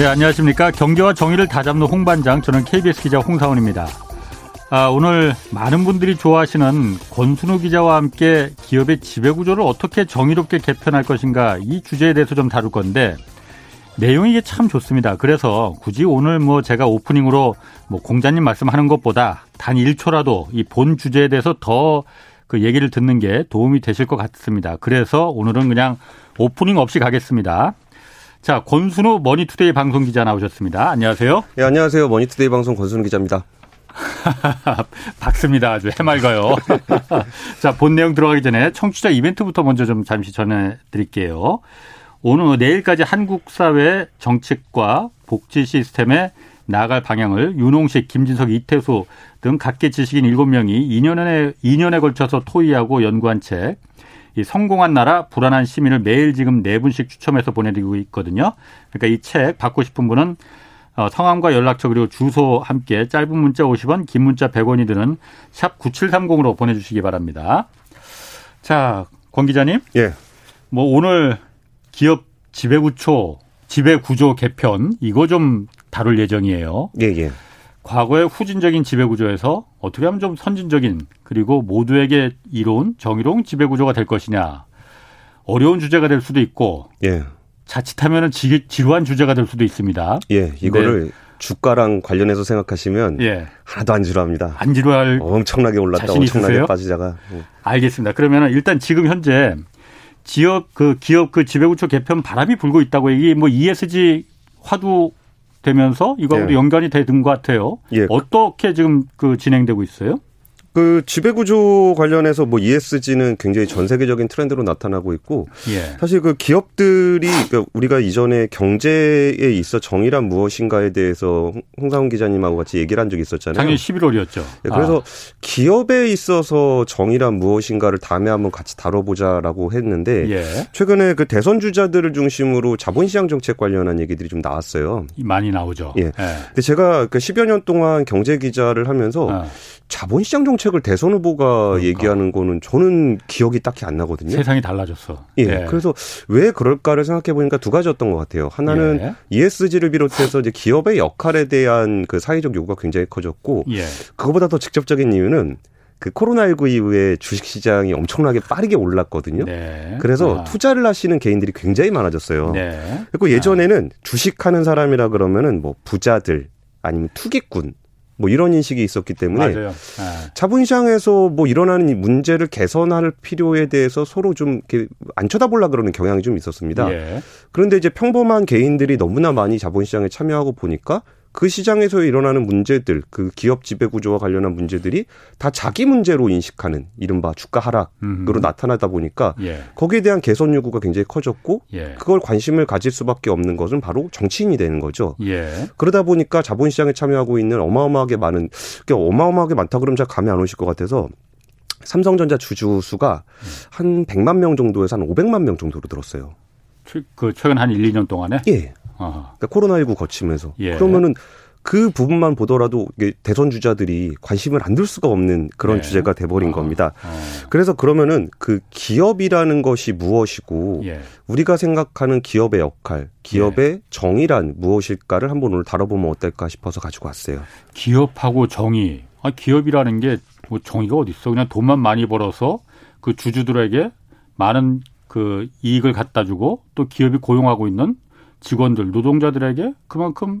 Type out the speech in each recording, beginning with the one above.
네, 안녕하십니까. 경제와 정의를 다잡는 홍반장, 저는 KBS 기자 홍사원입니다. 아, 오늘 많은 분들이 좋아하시는 권순우 기자와 함께 기업의 지배구조를 어떻게 정의롭게 개편할 것인가 이 주제에 대해서 좀 다룰 건데 내용이 참 좋습니다. 그래서 굳이 오늘 뭐 제가 오프닝으로 뭐 공자님 말씀하는 것보다 단 1초라도 이 본 주제에 대해서 더 그 얘기를 듣는 게 도움이 되실 것 같습니다. 그래서 오늘은 그냥 오프닝 없이 가겠습니다. 자, 권순우 머니투데이 방송 기자 나오셨습니다. 안녕하세요. 네, 안녕하세요. 머니투데이 방송 권순우 기자입니다. 밝습니다. 아주 해맑아요. 자, 본 내용 들어가기 전에 청취자 이벤트부터 먼저 좀 잠시 전해드릴게요. 오늘 내일까지 한국 사회 정책과 복지 시스템에 나아갈 방향을 윤홍식, 김진석, 이태수 등 각계 지식인 7명이 2년에 2년에 걸쳐서 토의하고 연구한 책. 이 성공한 나라 불안한 시민을 매일 지금 네 분씩 추첨해서 보내드리고 있거든요. 그러니까 이 책 받고 싶은 분은 어, 성함과 연락처 그리고 주소 함께 짧은 문자 50원, 긴 문자 100원이 드는 샵 9730으로 보내주시기 바랍니다. 자, 권 기자님. 예. 뭐 오늘 기업 지배구조, 지배구조 개편 이거 좀 다룰 예정이에요. 예, 예. 과거의 후진적인 지배구조에서 어떻게 하면 좀 선진적인 그리고 모두에게 이로운 정의로운 지배구조가 될 것이냐. 어려운 주제가 될 수도 있고 예. 자칫하면 지루한 주제가 될 수도 있습니다. 예, 이거를 네. 주가랑 관련해서 생각하시면 예. 하나도 안 지루합니다. 안 지루할 엄청나게 올랐다 엄청나게 있으세요? 빠지다가. 예. 알겠습니다. 그러면 일단 지금 현재 지역 그 기업 그 지배구조 개편 바람이 불고 있다고 이게 뭐 ESG 화두 되면서 이거하고 예. 연관이 되는 것 같아요. 예. 어떻게 지금 그 진행되고 있어요? 그 지배 구조 관련해서 뭐 ESG는 굉장히 전 세계적인 트렌드로 나타나고 있고 예. 사실 그 기업들이 그러니까 우리가 이전에 경제에 있어 정의란 무엇인가에 대해서 홍상훈 기자님하고 같이 얘기를 한 적이 있었잖아요. 작년 11월이었죠. 네, 그래서 아. 기업에 있어서 정의란 무엇인가를 다음에 한번 같이 다뤄보자라고 했는데 예. 최근에 그 대선 주자들을 중심으로 자본시장 정책 관련한 얘기들이 좀 나왔어요. 많이 나오죠. 예. 예. 근데 제가 그 10여 년 동안 경제 기자를 하면서 아. 자본시장 정책 을 대선 후보가 그러니까. 얘기하는 거는 저는 기억이 딱히 안 나거든요. 세상이 달라졌어. 예. 네. 그래서 왜 그럴까를 생각해 보니까 두 가지였던 것 같아요. 하나는 예. ESG를 비롯해서 이제 기업의 역할에 대한 그 사회적 요구가 굉장히 커졌고, 예. 그거보다 더 직접적인 이유는 그 코로나19 이후에 주식 시장이 엄청나게 빠르게 올랐거든요. 네. 그래서 아. 투자를 하시는 개인들이 굉장히 많아졌어요. 네. 그리고 예전에는 아. 주식하는 사람이라 그러면은 뭐 부자들 아니면 투기꾼 뭐 이런 인식이 있었기 때문에 맞아요. 네. 자본시장에서 뭐 일어나는 문제를 개선할 필요에 대해서 서로 좀 이렇게 안 쳐다보려 그러는 경향이 좀 있었습니다. 예. 그런데 이제 평범한 개인들이 너무나 많이 자본시장에 참여하고 보니까 그 시장에서 일어나는 문제들, 그 기업 지배 구조와 관련한 문제들이 다 자기 문제로 인식하는 이른바 주가 하락으로 음. 나타나다 보니까 예. 거기에 대한 개선 요구가 굉장히 커졌고 예. 그걸 관심을 가질 수밖에 없는 것은 바로 정치인이 되는 거죠. 예. 그러다 보니까 자본시장에 참여하고 있는 어마어마하게 많은, 그러니까 어마어마하게 많다 그러면 잘 감이 안 오실 것 같아서 삼성전자 주주 수가 한 100만 명 정도에서 한 500만 명 정도로 들었어요. 그 최근 한 1, 2년 동안에? 예. 그러니까 코로나19 거치면서 예. 그러면은 그 부분만 보더라도 대선 주자들이 관심을 안 둘 수가 없는 그런 네. 주제가 돼버린 어. 겁니다. 어. 그래서 그러면은 그 기업이라는 것이 무엇이고 예. 우리가 생각하는 기업의 역할, 기업의 예. 정의란 무엇일까를 한번 오늘 다뤄보면 어떨까 싶어서 가지고 왔어요. 기업하고 정의. 아, 기업이라는 게 뭐 정의가 어디 있어? 그냥 돈만 많이 벌어서 그 주주들에게 많은 그 이익을 갖다 주고 또 기업이 고용하고 있는 직원들, 노동자들에게 그만큼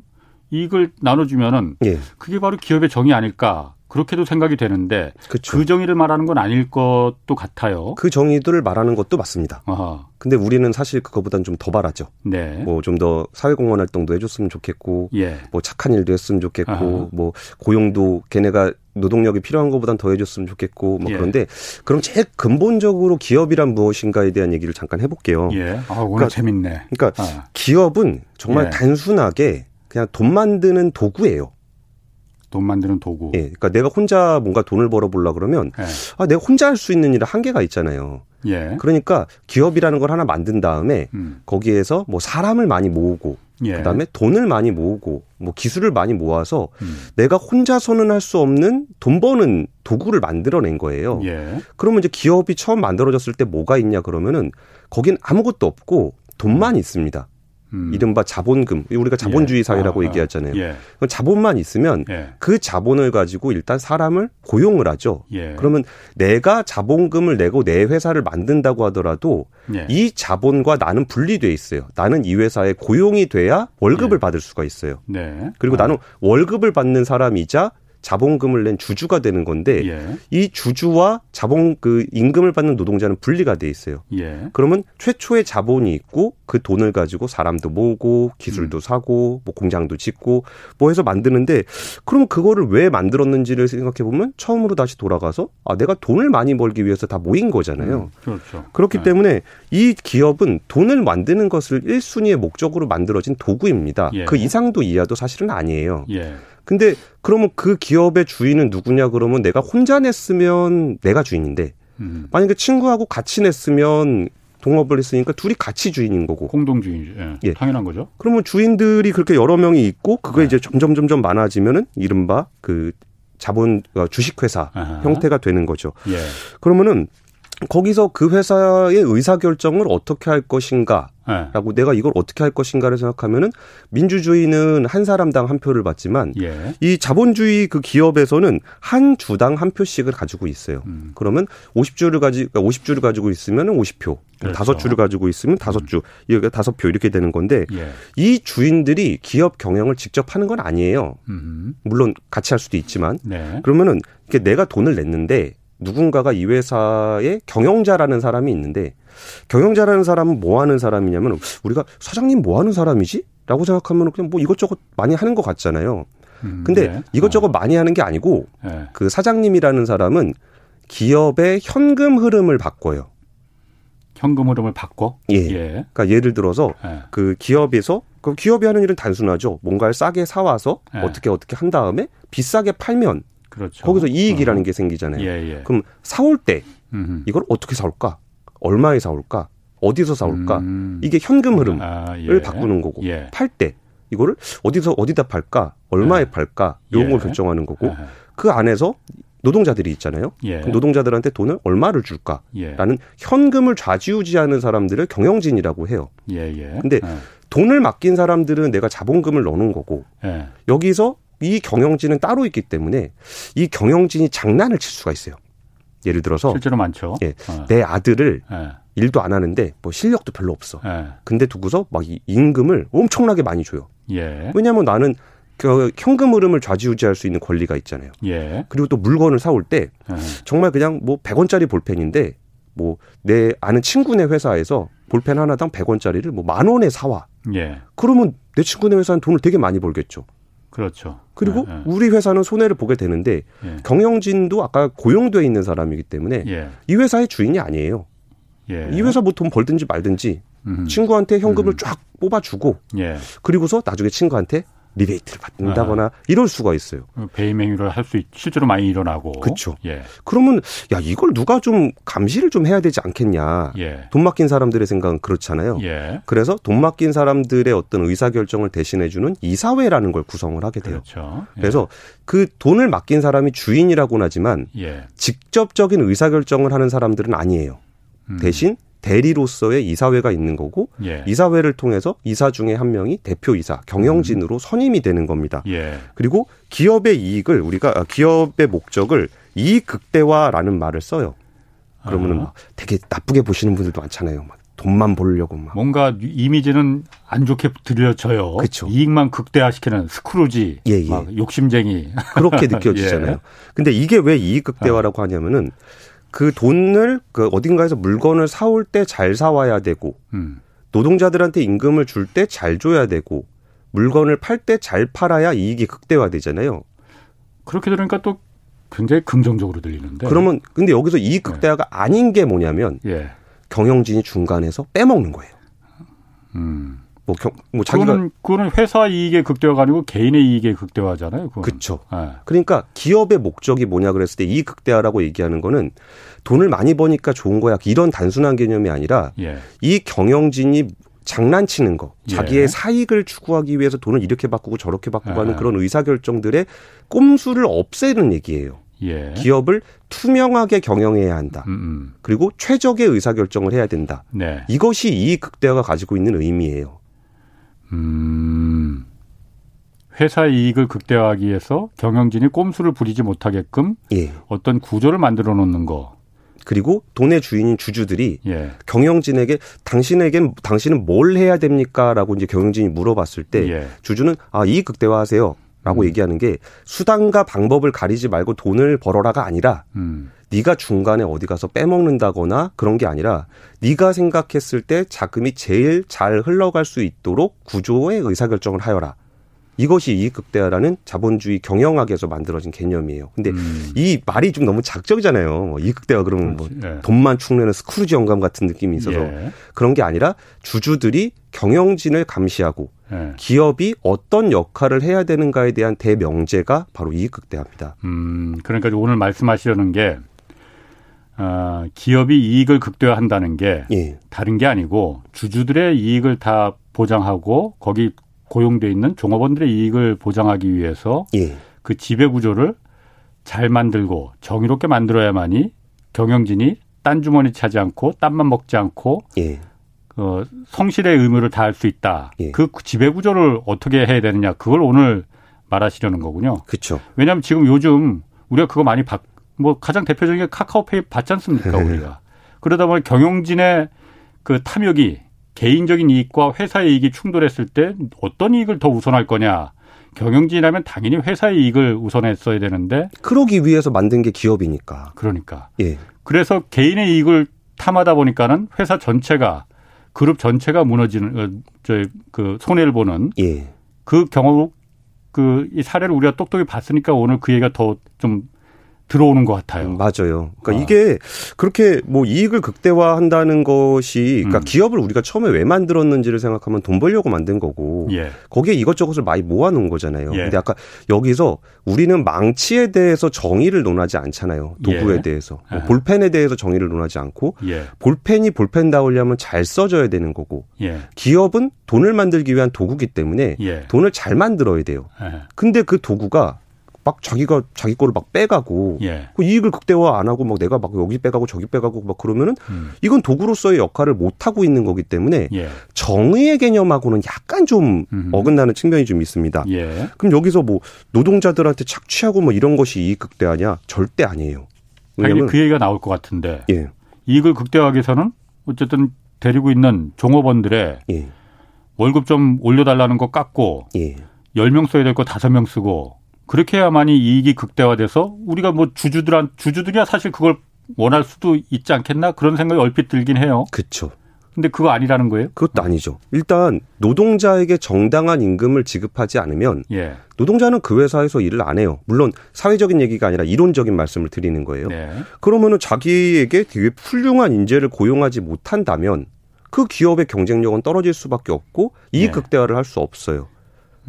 이익을 나눠주면은 예. 그게 바로 기업의 정의 아닐까 그렇게도 생각이 되는데 그쵸. 그 정의를 말하는 건 아닐 것도 같아요. 그 정의들을 말하는 것도 맞습니다. 아하. 근데 우리는 사실 그거보단 좀 더 바라죠. 네. 뭐 좀 더 사회공헌 활동도 해줬으면 좋겠고, 예. 뭐 착한 일도 했으면 좋겠고, 아하. 뭐 고용도 걔네가 노동력이 필요한 것보단 더 해줬으면 좋겠고, 뭐 예. 그런데 그럼 제일 근본적으로 기업이란 무엇인가에 대한 얘기를 잠깐 해볼게요. 예. 아, 오늘 그러니까, 재밌네. 그러니까 아. 기업은 정말 예. 단순하게 그냥 돈 만드는 도구예요. 돈 만드는 도구. 예. 그러니까 내가 혼자 뭔가 돈을 벌어보려 그러면 예. 아, 내가 혼자 할 수 있는 일은 한계가 있잖아요. 예. 그러니까 기업이라는 걸 하나 만든 다음에 음. 거기에서 뭐 사람을 많이 모으고 예. 그다음에 돈을 많이 모으고 뭐 기술을 많이 모아서 음. 내가 혼자서는 할 수 없는 돈 버는 도구를 만들어낸 거예요. 예. 그러면 이제 기업이 처음 만들어졌을 때 뭐가 있냐 그러면은 거긴 아무것도 없고 돈만 음. 있습니다. 음. 이른바 자본금. 우리가 자본주의 예. 사회라고 아, 아. 얘기하잖아요. 예. 자본만 있으면 예. 그 자본을 가지고 일단 사람을 고용을 하죠. 예. 그러면 내가 자본금을 내고 내 회사를 만든다고 하더라도 예. 이 자본과 나는 분리돼 있어요. 나는 이 회사에 고용이 돼야 월급을 예. 받을 수가 있어요. 네. 그리고 아. 나는 월급을 받는 사람이자 자본금을 낸 주주가 되는 건데 예. 이 주주와 자본 그 임금을 받는 노동자는 분리가 돼 있어요. 예. 그러면 최초의 자본이 있고 그 돈을 가지고 사람도 모으고 기술도 음. 사고 뭐 공장도 짓고 뭐 해서 만드는데 그럼 그거를 왜 만들었는지를 생각해 보면 처음으로 다시 돌아가서 아 내가 돈을 많이 벌기 위해서 다 모인 거잖아요. 음, 그렇죠. 그렇기 네. 때문에 이 기업은 돈을 만드는 것을 1순위의 목적으로 만들어진 도구입니다. 예. 그 이상도 이하도 사실은 아니에요. 예. 근데 그러면 그 기업의 주인은 누구냐 그러면 내가 혼자 냈으면 내가 주인인데 음. 만약에 친구하고 같이 냈으면 동업을 했으니까 둘이 같이 주인인 거고. 공동 주인, 예. 예. 당연한 거죠. 그러면 주인들이 그렇게 여러 명이 있고, 그거 네. 이제 점점 점점 많아지면은 이른바 그 자본 어, 주식회사 아하. 형태가 되는 거죠. 예. 그러면은 거기서 그 회사의 의사 결정을 어떻게 할 것인가 라고 네. 내가 이걸 어떻게 할 것인가를 생각하면은 민주주의는 한 사람당 한 표를 받지만 예. 이 자본주의 그 기업에서는 한 주당 한 표씩을 가지고 있어요. 음. 그러면 50주를 가지 50주를 그러니까 가지고 있으면은 50표, 그렇죠. 다섯 그렇죠. 주를 가지고 있으면 다섯 주, 이게 다섯 표 이렇게 되는 건데 예. 이 주인들이 기업 경영을 직접 하는 건 아니에요. 음. 물론 같이 할 수도 있지만 네. 그러면은 이게 내가 돈을 냈는데 누군가가 이 회사의 경영자라는 사람이 있는데 경영자라는 사람은 뭐 하는 사람이냐면 우리가 사장님 뭐 하는 사람이지? 라고 생각하면 그냥 뭐 이것저것 많이 하는 것 같잖아요. 음, 근데 네. 이것저것 어. 많이 하는 게 아니고 네. 그 사장님이라는 사람은 기업의 현금 흐름을 바꿔요. 현금 흐름을 바꿔? 예. 예. 그러니까 예를 들어서 예. 그 기업에서 그 기업이 하는 일은 단순하죠. 뭔가를 싸게 사와서 예. 어떻게 어떻게 한 다음에 비싸게 팔면 그렇죠. 거기서 이익이라는 어. 게 생기잖아요. 예, 예. 그럼 사올 때 음흠. 이걸 어떻게 사올까? 얼마에 사올까? 어디서 사올까? 음. 이게 현금 흐름을 아, 예. 바꾸는 거고 예. 팔때 이거를 어디서 어디다 팔까? 얼마에 예. 팔까? 이런 걸 예. 결정하는 거고 그 안에서 노동자들이 있잖아요. 예. 노동자들한테 돈을 얼마를 줄까라는 예. 현금을 좌지우지하는 사람들을 경영진이라고 해요. 예, 예. 근데 예. 돈을 맡긴 사람들은 내가 자본금을 넣는 거고 여기서 이 경영진은 따로 있기 때문에 이 경영진이 장난을 칠 수가 있어요. 예를 들어서 실제로 많죠. 예, 어. 내 아들을 예. 일도 안 하는데 뭐 실력도 별로 없어. 예. 근데 두고서 막 이 임금을 엄청나게 많이 줘요. 예. 왜냐하면 나는 그 현금 흐름을 좌지우지할 수 있는 권리가 있잖아요. 예. 그리고 또 물건을 사올 때 예. 정말 그냥 뭐 100원짜리 볼펜인데 뭐 내 아는 친구네 회사에서 볼펜 하나당 100원짜리를 뭐 만 원에 사와. 예. 그러면 내 친구네 회사는 돈을 되게 많이 벌겠죠. 그렇죠. 그리고 네, 네. 우리 회사는 손해를 보게 되는데 예. 경영진도 아까 고용돼 있는 사람이기 때문에 예. 이 회사의 주인이 아니에요. 예. 이 회사 뭐 돈 벌든지 말든지 음흠. 친구한테 현금을 음. 쫙 뽑아주고 예. 그리고서 나중에 친구한테 리베이트를 받는다거나 아. 이럴 수가 있어요. 배임 행위를 할 수 실제로 많이 일어나고. 그렇죠. 예. 그러면 야 이걸 누가 좀 감시를 좀 해야 되지 않겠냐. 예. 돈 맡긴 사람들의 생각은 그렇잖아요. 예. 그래서 돈 맡긴 사람들의 어떤 의사 결정을 대신해 주는 이사회라는 걸 구성을 하게 돼요. 그렇죠. 예. 그래서 그 돈을 맡긴 사람이 주인이라고는 하지만 예. 직접적인 의사 결정을 하는 사람들은 아니에요. 음. 대신 대리로서의 이사회가 있는 거고 예. 이사회를 통해서 이사 중에 한 명이 대표 이사 경영진으로 음. 선임이 되는 겁니다. 예. 그리고 기업의 이익을 우리가 아, 기업의 목적을 이익 극대화라는 말을 써요. 그러면은 아. 되게 나쁘게 보시는 분들도 많잖아요. 막 돈만 벌려고 막. 뭔가 이미지는 안 좋게 들려져요. 그렇죠. 이익만 극대화시키는 스크루지, 예, 예. 막 욕심쟁이 그렇게 느껴지잖아요. 예. 근데 이게 왜 이익 극대화라고 하냐면은 그 돈을 그 어딘가에서 물건을 사올 때 잘 사와야 되고 음. 노동자들한테 임금을 줄 때 잘 줘야 되고 물건을 팔 때 잘 팔아야 이익이 극대화되잖아요. 그렇게 들으니까 또 굉장히 긍정적으로 들리는데. 그러면 근데 여기서 이익 극대화가 네. 아닌 게 뭐냐면 예. 경영진이 중간에서 빼먹는 거예요. 음. 뭐, 경, 뭐 자기가 그거는, 그거는 회사 이익의 극대화가 아니고 개인의 이익의 극대화잖아요. 그렇죠. 네. 그러니까 기업의 목적이 뭐냐 그랬을 때 이익 극대화라고 얘기하는 거는 돈을 많이 버니까 좋은 거야 이런 단순한 개념이 아니라 예. 이 경영진이 장난치는 거, 자기의 예. 사익을 추구하기 위해서 돈을 이렇게 바꾸고 저렇게 바꾸고 하는 예. 그런 의사결정들의 꼼수를 없애는 얘기예요. 예. 기업을 투명하게 경영해야 한다. 음음. 음. 그리고 최적의 의사결정을 해야 된다. 네. 이것이 이익 극대화가 가지고 있는 의미예요. 음. 회사 이익을 극대화하기 위해서 경영진이 꼼수를 부리지 못하게끔 예. 어떤 구조를 만들어 놓는 거. 그리고 돈의 주인인 주주들이 예. 경영진에게 당신에겐 당신은 뭘 해야 됩니까라고 이제 경영진이 물어봤을 때 예. 주주는 아 이익 극대화하세요. 라고 음. 얘기하는 게 수단과 방법을 가리지 말고 돈을 벌어라가 아니라 음. 네가 중간에 어디 가서 빼먹는다거나 그런 게 아니라 네가 생각했을 때 자금이 제일 잘 흘러갈 수 있도록 구조의 의사결정을 하여라. 이것이 이익 극대화라는 자본주의 경영학에서 만들어진 개념이에요. 근데 음. 이 말이 좀 너무 작적이잖아요. 뭐 이익 극대화 그러면 뭐 예. 돈만 축내는 스크루지 영감 같은 느낌이 있어서 예. 그런 게 아니라 주주들이 경영진을 감시하고 예. 기업이 어떤 역할을 해야 되는가에 대한 대명제가 바로 이익 극대화입니다. 음, 그러니까 오늘 말씀하시려는 게 어, 기업이 이익을 극대화한다는 게 예. 다른 게 아니고 주주들의 이익을 다 보장하고 거기 고용돼 있는 종업원들의 이익을 보장하기 위해서 예. 그 지배 구조를 잘 만들고 정의롭게 만들어야만이 경영진이 딴 주머니 차지 않고 딴만 먹지 않고 예. 어, 성실의 의무를 다할 수 있다. 예. 그 지배 구조를 어떻게 해야 되느냐 그걸 오늘 말하시려는 거군요. 그렇죠. 왜냐하면 지금 요즘 우리가 그거 많이 받, 뭐 가장 대표적인 게 카카오페이 받지 않습니까 우리가. 그러다 보니 경영진의 그 탐욕이 개인적인 이익과 회사의 이익이 충돌했을 때 어떤 이익을 더 우선할 거냐. 경영진이라면 당연히 회사의 이익을 우선했어야 되는데 그러기 위해서 만든 게 기업이니까. 그러니까. 예. 그래서 개인의 이익을 탐하다 보니까는 회사 전체가 그룹 전체가 무너지는 어, 저그 손해를 보는 예. 그 경우 그 이 사례를 우리가 똑똑히 봤으니까 오늘 그 얘기가 더 좀 들어오는 것 같아요. 음, 맞아요. 그러니까 아. 이게 그렇게 뭐 이익을 극대화한다는 것이 그러니까 음. 기업을 우리가 처음에 왜 만들었는지를 생각하면 돈 벌려고 만든 거고 예. 거기에 이것저것을 많이 모아놓은 거잖아요. 예. 근데 아까 여기서 우리는 망치에 대해서 정의를 논하지 않잖아요. 도구에 예. 대해서 뭐 볼펜에 대해서 정의를 논하지 않고 예. 볼펜이 볼펜다우려면 잘 써져야 되는 거고 예. 기업은 돈을 만들기 위한 도구기 때문에 예. 돈을 잘 만들어야 돼요. 근데 그 도구가 막 자기가 자기 거를 막 빼가고 예. 그 이익을 극대화 안 하고 막 내가 막 여기 빼가고 저기 빼가고 막 그러면은 음. 이건 도구로서의 역할을 못 하고 있는 거기 때문에 예. 정의의 개념하고는 약간 좀 음. 어긋나는 측면이 좀 있습니다. 예. 그럼 여기서 뭐 노동자들한테 착취하고 뭐 이런 것이 이익 극대화냐 절대 아니에요. 왜냐면 그 얘기가 나올 것 같은데 예. 이익을 극대화하기 위해서는 어쨌든 데리고 있는 종업원들의 예. 월급 좀 올려달라는 거 깎고 예. 10명 써야 될거 5명 쓰고 그렇게 해야만이 이익이 극대화돼서 우리가 뭐 주주들한 주주들이야 사실 그걸 원할 수도 있지 않겠나 그런 생각이 얼핏 들긴 해요. 그렇죠. 근데 그거 아니라는 거예요? 그것도 아니죠. 일단 노동자에게 정당한 임금을 지급하지 않으면 예. 노동자는 그 회사에서 일을 안 해요. 물론 사회적인 얘기가 아니라 이론적인 말씀을 드리는 거예요. 네. 그러면은 자기에게 되게 훌륭한 인재를 고용하지 못한다면 그 기업의 경쟁력은 떨어질 수밖에 없고 이익 네. 극대화를 할 수 없어요.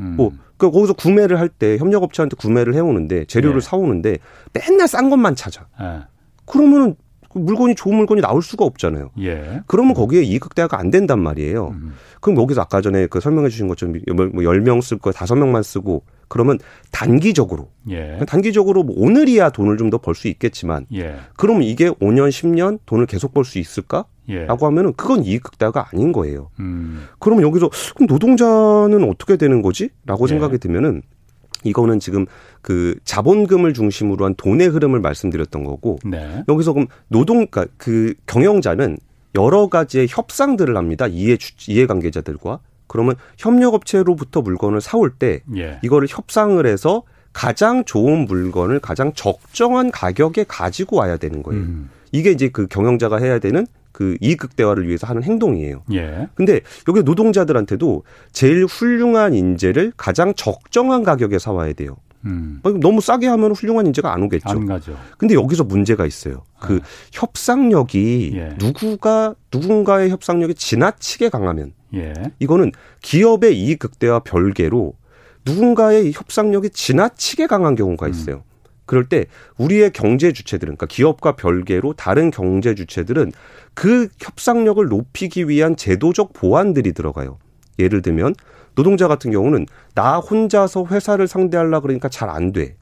음. 뭐 그러니까 거기서 구매를 할 때 협력업체한테 구매를 해오는데 재료를 네. 사오는데 맨날 싼 것만 찾아. 네. 그러면은 그 물건이 좋은 물건이 나올 수가 없잖아요. 예. 그러면 거기에 이익 극대화가 안 된단 말이에요. 음. 그럼 여기서 아까 전에 그 설명해 주신 것처럼 뭐 10명 쓸거 5명만 쓰고 그러면 단기적으로 예. 단기적으로 뭐 오늘이야 돈을 좀 더 벌 수 있겠지만 예. 그러면 이게 5년 10년 돈을 계속 벌 수 있을까? 예. 라고 하면은 그건 이익 극대화가 아닌 거예요. 음. 그러면 여기서 그럼 노동자는 어떻게 되는 거지? 라고 예. 생각이 들면은 이거는 지금 그 자본금을 중심으로 한 돈의 흐름을 말씀드렸던 거고 네. 여기서 그럼 노동 그러니까 그 경영자는 여러 가지의 협상들을 합니다. 이해 이해 관계자들과 그러면 협력업체로부터 물건을 사올 때 예. 이거를 협상을 해서 가장 좋은 물건을 가장 적정한 가격에 가지고 와야 되는 거예요. 음. 이게 이제 그 경영자가 해야 되는 그 이익 극대화를 위해서 하는 행동이에요. 예. 근데 여기 노동자들한테도 제일 훌륭한 인재를 가장 적정한 가격에 사와야 돼요. 음. 너무 싸게 하면 훌륭한 인재가 안 오겠죠. 안 가죠. 근데 여기서 문제가 있어요. 그 아. 협상력이 예. 누구가 누군가의 협상력이 지나치게 강하면 예. 이거는 기업의 이익 극대화 별개로 누군가의 협상력이 지나치게 강한 경우가 음. 있어요. 음. 그럴 때 우리의 경제 주체들은 그러니까 기업과 별개로 다른 경제 주체들은 그 협상력을 높이기 위한 제도적 보완들이 들어가요. 예를 들면 노동자 같은 경우는 나 혼자서 회사를 상대하려 그러니까 잘 안 돼.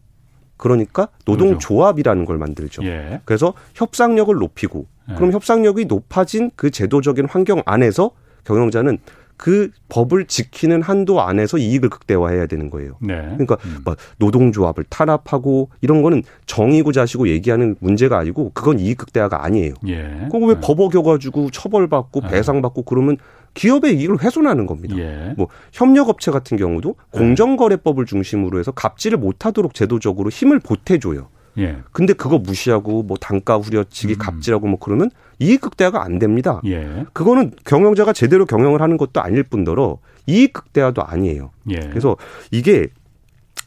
그러니까 노동조합이라는 걸 만들죠. 예. 그래서 협상력을 높이고 예. 그럼 협상력이 높아진 그 제도적인 환경 안에서 경영자는 그 법을 지키는 한도 안에서 이익을 극대화해야 되는 거예요. 네. 그러니까 음. 뭐 노동조합을 탄압하고 이런 거는 정이고 자시고 얘기하는 문제가 아니고 그건 이익 극대화가 아니에요. 예. 그거 왜 네. 법 어겨가지고 처벌받고 네. 배상받고 그러면 기업의 이익을 훼손하는 겁니다. 예. 뭐 협력업체 같은 경우도 네. 공정거래법을 중심으로 해서 갑질을 못하도록 제도적으로 힘을 보태줘요. 예. 근데 그거 무시하고 뭐 단가 후려치기 음. 갑질하고 뭐 그러면 이익 극대화가 안 됩니다. 예. 그거는 경영자가 제대로 경영을 하는 것도 아닐 뿐더러 이익 극대화도 아니에요. 예. 그래서 이게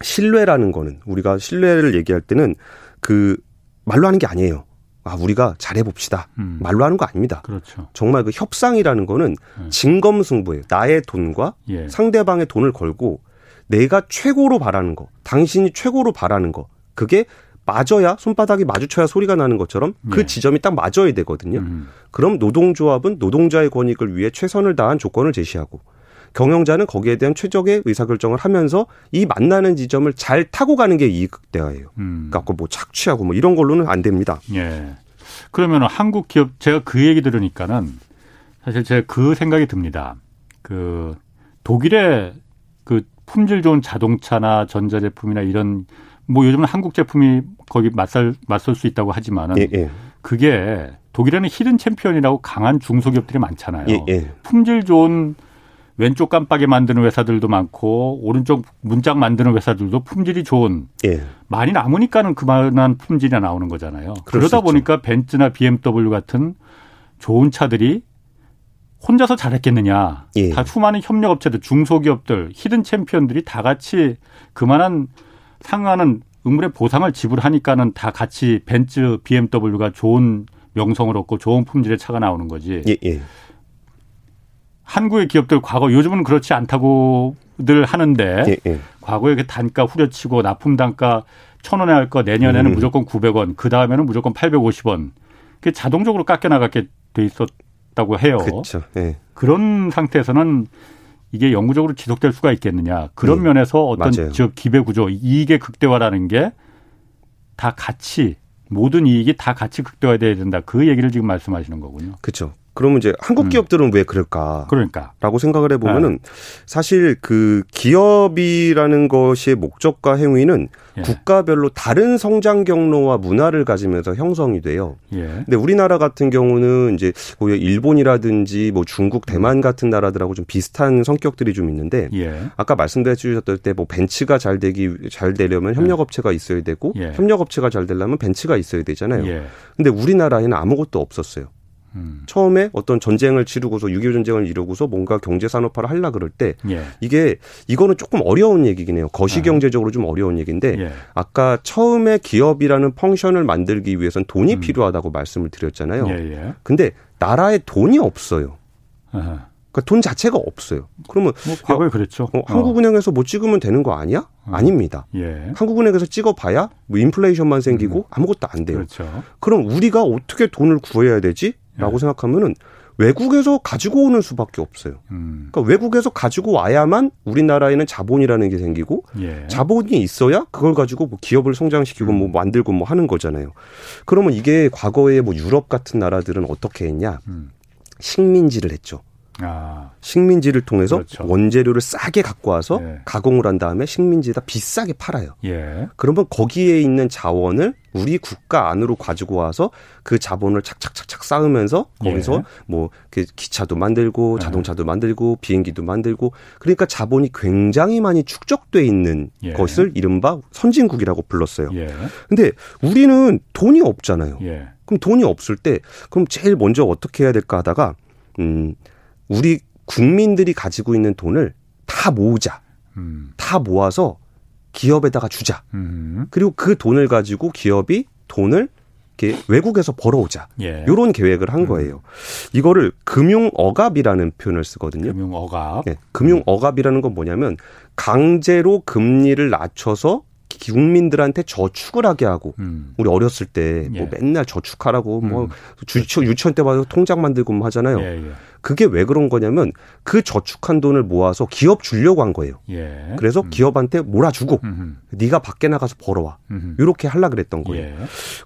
신뢰라는 거는 우리가 신뢰를 얘기할 때는 그 말로 하는 게 아니에요. 아, 우리가 잘해봅시다. 음. 말로 하는 거 아닙니다. 그렇죠. 정말 그 협상이라는 거는 음. 진검승부예요. 나의 돈과 예. 상대방의 돈을 걸고 내가 최고로 바라는 거, 당신이 최고로 바라는 거, 그게 맞아야 손바닥이 마주쳐야 소리가 나는 것처럼 그 예. 지점이 딱 맞아야 되거든요. 음. 그럼 노동조합은 노동자의 권익을 위해 최선을 다한 조건을 제시하고 경영자는 거기에 대한 최적의 의사결정을 하면서 이 만나는 지점을 잘 타고 가는 게 이익대화예요. 음. 그러니까 뭐 착취하고 뭐 이런 걸로는 안 됩니다. 예. 그러면 한국 기업 제가 그 얘기 들으니까는 사실 제가 그 생각이 듭니다. 그 독일의 그 품질 좋은 자동차나 전자제품이나 이런 뭐 요즘은 한국 제품이 거기 맞설 맞설 수 있다고 하지만은 예, 예. 그게 독일에는 히든 챔피언이라고 강한 중소기업들이 많잖아요. 예, 예. 품질 좋은 왼쪽 깜빡이 만드는 회사들도 많고 오른쪽 문짝 만드는 회사들도 품질이 좋은 예. 많이 남으니까는 그만한 품질이 나오는 거잖아요. 그러다 보니까 벤츠나 BMW 같은 좋은 차들이 혼자서 잘했겠느냐. 예. 다 수많은 협력업체들, 중소기업들, 히든 챔피언들이 다 같이 그만한 상하는 응물의 보상을 지불하니까는 다 같이 벤츠, BMW가 좋은 명성을 얻고 좋은 품질의 차가 나오는 거지. 예, 예. 한국의 기업들 과거 요즘은 그렇지 않다고들 하는데 예, 예. 과거에 그 단가 후려치고 납품 단가 천 원에 할 거 내년에는 음. 무조건 900원, 그 다음에는 무조건 850원. 그게 자동적으로 깎여 나가게 돼 있었다고 해요. 그렇죠. 예. 그런 상태에서는 이게 영구적으로 지속될 수가 있겠느냐. 그런 음, 면에서 어떤 맞아요. 즉 기배 구조, 이익의 극대화라는 게 다 같이 모든 이익이 다 같이 극대화돼야 된다. 그 얘기를 지금 말씀하시는 거군요. 그렇죠. 그러면 이제 한국 음. 기업들은 음. 왜 그럴까? 그러니까. 라고 생각을 해보면은 네. 사실 그 기업이라는 것의 목적과 행위는 예. 국가별로 다른 성장 경로와 문화를 가지면서 형성이 돼요. 예. 근데 우리나라 같은 경우는 이제 일본이라든지 뭐 중국, 대만 음. 같은 나라들하고 좀 비슷한 성격들이 좀 있는데 예. 아까 말씀해 주셨던 때 뭐 벤츠가 잘 되기 잘 되려면 협력업체가 있어야 되고 예. 협력업체가 잘 되려면 벤츠가 있어야 되잖아요. 예. 근데 우리나라에는 아무것도 없었어요. 음. 처음에 어떤 전쟁을 치르고서 6.25 전쟁을 이루고서 뭔가 경제 산업화를 하려 그럴 때 예. 이게 이거는 조금 어려운 얘기긴 해요. 거시 경제적으로 좀 어려운 얘기인데 예. 아까 처음에 기업이라는 펑션을 만들기 위해선 돈이 음. 필요하다고 말씀을 드렸잖아요. 예예. 예. 근데 나라에 돈이 없어요. 아하. 그러니까 돈 자체가 없어요. 그러면 뭐 과거에 그랬죠. 어, 한국은행에서 뭐 찍으면 되는 거 아니야? 어. 아닙니다. 예. 한국은행에서 찍어봐야 뭐 인플레이션만 생기고 음. 아무것도 안 돼요. 그렇죠. 그럼 우리가 어떻게 돈을 구해야 되지? 라고 예. 생각하면은 외국에서 가지고 오는 수밖에 없어요. 음. 그러니까 외국에서 가지고 와야만 우리나라에는 자본이라는 게 생기고 예. 자본이 있어야 그걸 가지고 뭐 기업을 성장시키고 뭐 음. 뭐 만들고 뭐 하는 거잖아요. 그러면 이게 과거에 뭐 유럽 같은 나라들은 어떻게 했냐? 음. 식민지를 했죠. 아. 식민지를 통해서 그렇죠. 원재료를 싸게 갖고 와서 예. 가공을 한 다음에 식민지에다 비싸게 팔아요. 예. 그러면 거기에 있는 자원을 우리 국가 안으로 가지고 와서 그 자본을 착착착착 쌓으면서 거기서 예. 뭐 기차도 만들고 예. 자동차도 만들고 비행기도 만들고 그러니까 자본이 굉장히 많이 축적돼 있는 예. 것을 이른바 선진국이라고 불렀어요. 예. 근데 우리는 돈이 없잖아요. 예. 그럼 돈이 없을 때 그럼 제일 먼저 어떻게 해야 될까 하다가 음 우리 국민들이 가지고 있는 돈을 다 모으자. 음. 다 모아서 기업에다가 주자. 음. 그리고 그 돈을 가지고 기업이 돈을 이렇게 외국에서 벌어오자. 예. 요런 계획을 한 음. 거예요. 이거를 금융 억압이라는 표현을 쓰거든요. 금융 억압. 네, 금융 억압이라는 건 뭐냐면 강제로 금리를 낮춰서 국민들한테 저축을 하게 하고 음. 우리 어렸을 때뭐 예. 맨날 저축하라고 뭐 음. 유치원, 유치원 때 봐도 통장 만들고 뭐 하잖아요. 예, 예. 그게 왜 그런 거냐면 그 저축한 돈을 모아서 기업 주려고 한 거예요. 예. 그래서 음. 기업한테 몰아주고 음흠. 네가 밖에 나가서 벌어와. 음흠. 이렇게 하려 그랬던 거예요. 예.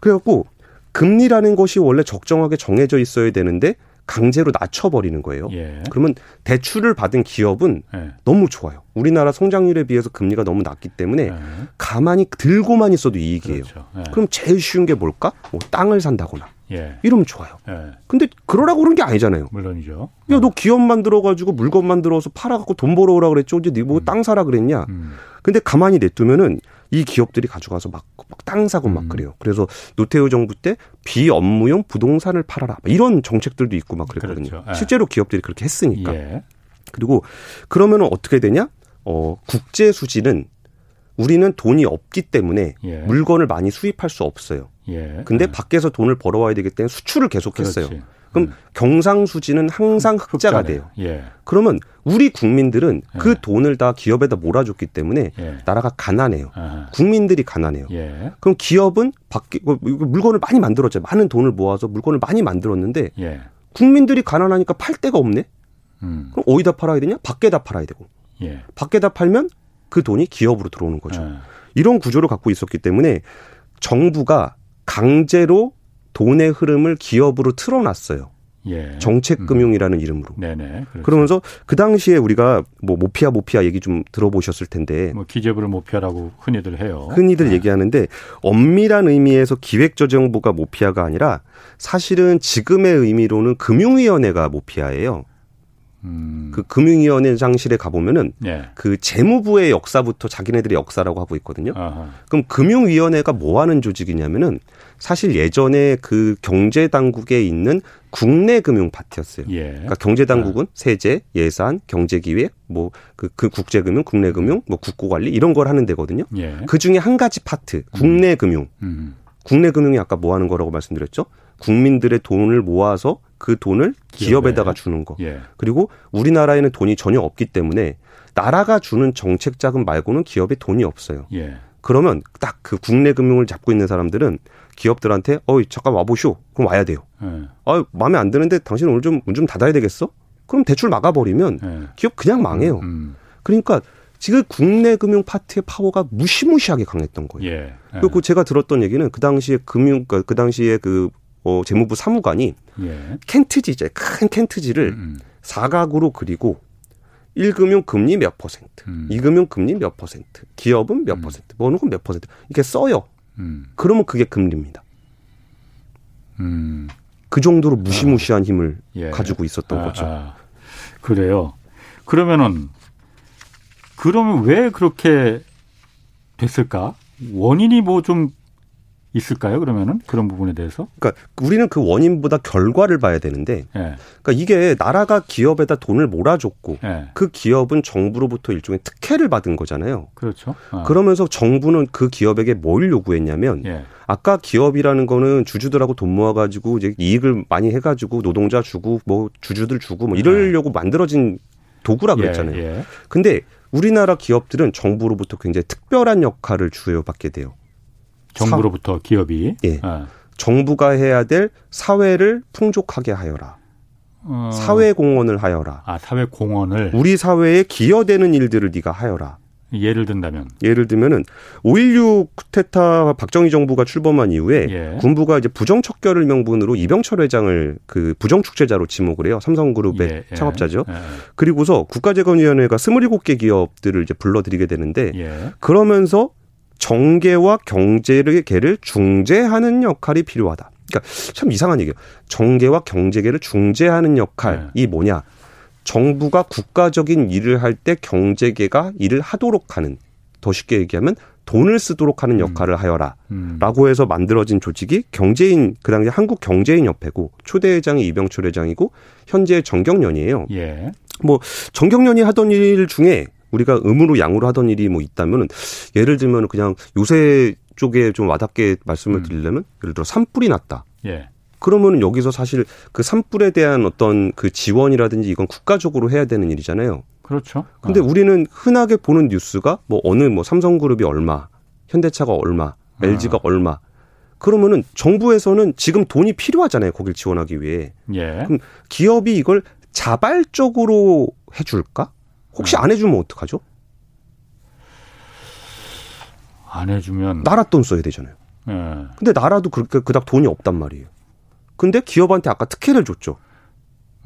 그래갖고 금리라는 것이 원래 적정하게 정해져 있어야 되는데 강제로 낮춰버리는 거예요. 예. 그러면 대출을 받은 기업은 예. 너무 좋아요. 우리나라 성장률에 비해서 금리가 너무 낮기 때문에 예. 가만히 들고만 있어도 이익이에요. 그렇죠. 예. 그럼 제일 쉬운 게 뭘까? 뭐 땅을 산다거나. 예. 이러면 좋아요. 예. 근데 그러라고 그런 게 아니잖아요. 물론이죠. 야, 너 기업 만들어가지고 물건 만들어서 팔아갖고 돈 벌어오라 그랬죠. 이제 네뭐땅 음. 사라 그랬냐. 음. 근데 가만히 냅두면은 이 기업들이 가져가서 막, 막 땅 사고 막 음. 그래요. 그래서 노태우 정부 때 비업무용 부동산을 팔아라. 이런 정책들도 있고 막 그랬거든요. 그렇죠. 예. 실제로 기업들이 그렇게 했으니까. 예. 그리고 그러면 은 어떻게 되냐? 어, 국제 수지는 우리는 돈이 없기 때문에 예. 물건을 많이 수입할 수 없어요. 예. 근데 예. 밖에서 돈을 벌어와야 되기 때문에 수출을 계속했어요. 그렇지. 그럼 음. 경상수지는 항상 흑자가 흑자네. 돼요. 예. 그러면 우리 국민들은 예. 그 돈을 다 기업에다 몰아줬기 때문에 예. 나라가 가난해요. 아하. 국민들이 가난해요. 예. 그럼 기업은 밖에 뭐, 물건을 많이 만들었죠. 많은 돈을 모아서 물건을 많이 만들었는데 예. 국민들이 가난하니까 팔 데가 없네. 음. 그럼 어디다 팔아야 되냐? 밖에다 팔아야 되고. 예. 밖에다 팔면 그 돈이 기업으로 들어오는 거죠. 예. 이런 구조를 갖고 있었기 때문에 정부가 강제로 돈의 흐름을 기업으로 틀어놨어요. 예. 정책금융이라는 음. 이름으로. 네네. 그렇죠. 그러면서 그 당시에 우리가 뭐 모피아 모피아 얘기 좀 들어보셨을 텐데. 뭐 기재부를 모피아라고 흔히들 해요. 흔히들 네. 얘기하는데 엄밀한 의미에서 기획조정부가 모피아가 아니라 사실은 지금의 의미로는 금융위원회가 모피아예요. 음. 그 금융위원회 장실에 가보면은 예. 그 재무부의 역사부터 자기네들의 역사라고 하고 있거든요. 아하. 그럼 금융위원회가 뭐 하는 조직이냐면은 사실 예전에 그 경제당국에 있는 국내 금융 파트였어요. 예. 그러니까 경제당국은 아. 세제, 예산, 경제기획, 뭐그 그 국제금융, 국내금융, 뭐 국고관리 이런 걸 하는 데거든요. 예. 그 중에 한 가지 파트 국내 음. 금융. 음. 국내 금융이 아까 뭐 하는 거라고 말씀드렸죠? 국민들의 돈을 모아서 그 돈을 기업에다가 주는 거. 예. 그리고 우리나라에는 돈이 전혀 없기 때문에 나라가 주는 정책 자금 말고는 기업에 돈이 없어요. 예. 그러면 딱 그 국내 금융을 잡고 있는 사람들은 기업들한테 어이 잠깐 와보쇼. 그럼 와야 돼요. 예. 아 마음에 안 드는데 당신 오늘 좀문좀 닫아야 되겠어? 그럼 대출 막아버리면 예. 기업 그냥 망해요. 음, 음. 그러니까 지금 국내 금융 파트의 파워가 무시무시하게 강했던 거예요. 예. 예. 그리고 제가 들었던 얘기는 그 당시에 금융 그, 그 당시에 그 어, 재무부 사무관이 예. 켄트지 이제 큰 켄트지를 음. 음. 사각으로 그리고 1금융 금리 몇 퍼센트, 음. 2금융 금리 몇 퍼센트, 기업은 몇 음. 퍼센트, 뭐는 몇 퍼센트 이렇게 써요. 음. 그러면 그게 금리입니다. 음. 그 정도로 무시무시한 힘을 예. 가지고 있었던 아, 거죠. 아. 그래요. 그러면은 그러면 왜 그렇게 됐을까? 원인이 뭐 좀 있을까요? 그러면은 그런 부분에 대해서? 그러니까 우리는 그 원인보다 결과를 봐야 되는데, 네. 그러니까 이게 나라가 기업에다 돈을 몰아줬고, 네. 그 기업은 정부로부터 일종의 특혜를 받은 거잖아요. 그렇죠. 어. 그러면서 정부는 그 기업에게 뭘 요구했냐면, 네. 아까 기업이라는 거는 주주들하고 돈 모아가지고 이제 이익을 많이 해가지고 노동자 주고 뭐 주주들 주고 뭐 이러려고 만들어진 도구라 예, 그랬잖아요. 예. 근데 우리나라 기업들은 정부로부터 굉장히 특별한 역할을 주어받게 돼요. 정부로부터 사, 기업이 예. 아. 정부가 해야 될 사회를 풍족하게 하여라. 어. 사회 공헌을 하여라. 아, 사회 공헌을 우리 사회에 기여되는 일들을 네가 하여라. 예를 든다면 예를 들면은 5.16 쿠데타 박정희 정부가 출범한 이후에 예. 군부가 이제 부정 척결을 명분으로 이병철 회장을 그 부정 축제자로 지목을 해요. 삼성그룹의 예. 예. 창업자죠. 예. 그리고서 국가재건위원회가 27개 기업들을 이제 불러들이게 되는데 예. 그러면서 정계와 경제를 개를 중재하는 역할이 필요하다. 그러니까 참 이상한 얘기예요. 정계와 경제계를 중재하는 역할이 네. 뭐냐? 정부가 국가적인 일을 할 때 경제계가 일을 하도록 하는 더 쉽게 얘기하면 돈을 쓰도록 하는 음. 역할을 음. 하여라라고 해서 만들어진 조직이 경제인 그 당시 한국 경제인 협회고 초대 회장이 이병철 회장이고 현재 정경련이에요. 예. 뭐 정경련이 하던 일 중에 우리가 음으로 양으로 하던 일이 뭐 있다면 예를 들면 그냥 요새 쪽에 좀 와닿게 말씀을 음. 드리려면 예를 들어 산불이 났다. 예. 그러면은 여기서 사실 그 산불에 대한 어떤 그 지원이라든지 이건 국가적으로 해야 되는 일이잖아요. 그렇죠. 근데 어. 우리는 흔하게 보는 뉴스가 뭐 어느 뭐 삼성그룹이 얼마, 현대차가 얼마, LG가 어. 얼마. 그러면은 정부에서는 지금 돈이 필요하잖아요. 거길 지원하기 위해. 예. 그럼 기업이 이걸 자발적으로 해줄까? 혹시 네. 안 해주면 어떡하죠? 안 해주면 나라 돈 써야 되잖아요. 네. 근데 나라도 그렇게 그닥 돈이 없단 말이에요. 근데 기업한테 아까 특혜를 줬죠.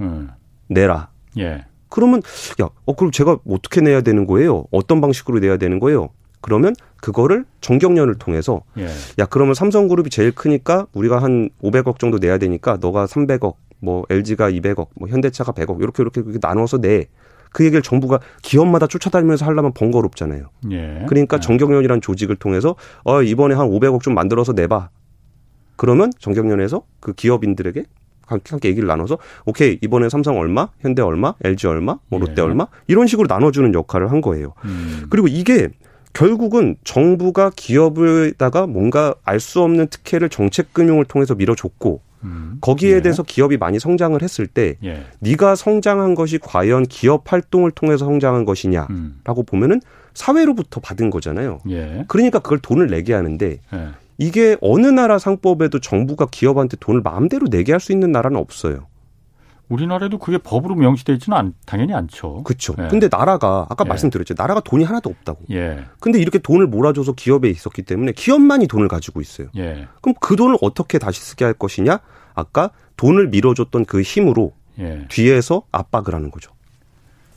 음. 내라. 예. 그러면 야, 어 그럼 제가 어떻게 내야 되는 거예요? 어떤 방식으로 내야 되는 거예요? 그러면 그거를 정경련을 통해서 예. 야 그러면 삼성그룹이 제일 크니까 우리가 한 500억 정도 내야 되니까 너가 300억 뭐 LG가 200억 뭐 현대차가 100억 이렇게 이렇게 나눠서 내. 그 얘기를 정부가 기업마다 쫓아다니면서 하려면 번거롭잖아요. 예. 그러니까 예. 정경련이라는 조직을 통해서 어 이번에 한 500억 좀 만들어서 내봐. 그러면 정경련에서 그 기업인들에게 함께 얘기를 나눠서 오케이 이번에 삼성 얼마, 현대 얼마, LG 얼마, 뭐 롯데 예. 얼마 이런 식으로 나눠주는 역할을 한 거예요. 음. 그리고 이게 결국은 정부가 기업에다가 뭔가 알 수 없는 특혜를 정책금융을 통해서 밀어줬고 음. 거기에 예. 대해서 기업이 많이 성장을 했을 때 예. 네가 성장한 것이 과연 기업 활동을 통해서 성장한 것이냐라고 음. 보면은 사회로부터 받은 거잖아요. 예. 그러니까 그걸 돈을 내게 하는데 예. 이게 어느 나라 상법에도 정부가 기업한테 돈을 마음대로 내게 할 수 있는 나라는 없어요. 우리나라에도 그게 법으로 명시되어 있지는 않, 당연히 않죠. 그렇죠. 예. 근데 나라가 아까 예. 말씀드렸죠. 나라가 돈이 하나도 없다고. 예. 근데 이렇게 돈을 몰아줘서 기업에 있었기 때문에 기업만이 돈을 가지고 있어요. 예. 그럼 그 돈을 어떻게 다시 쓰게 할 것이냐? 아까 돈을 밀어줬던 그 힘으로 예. 뒤에서 압박을 하는 거죠.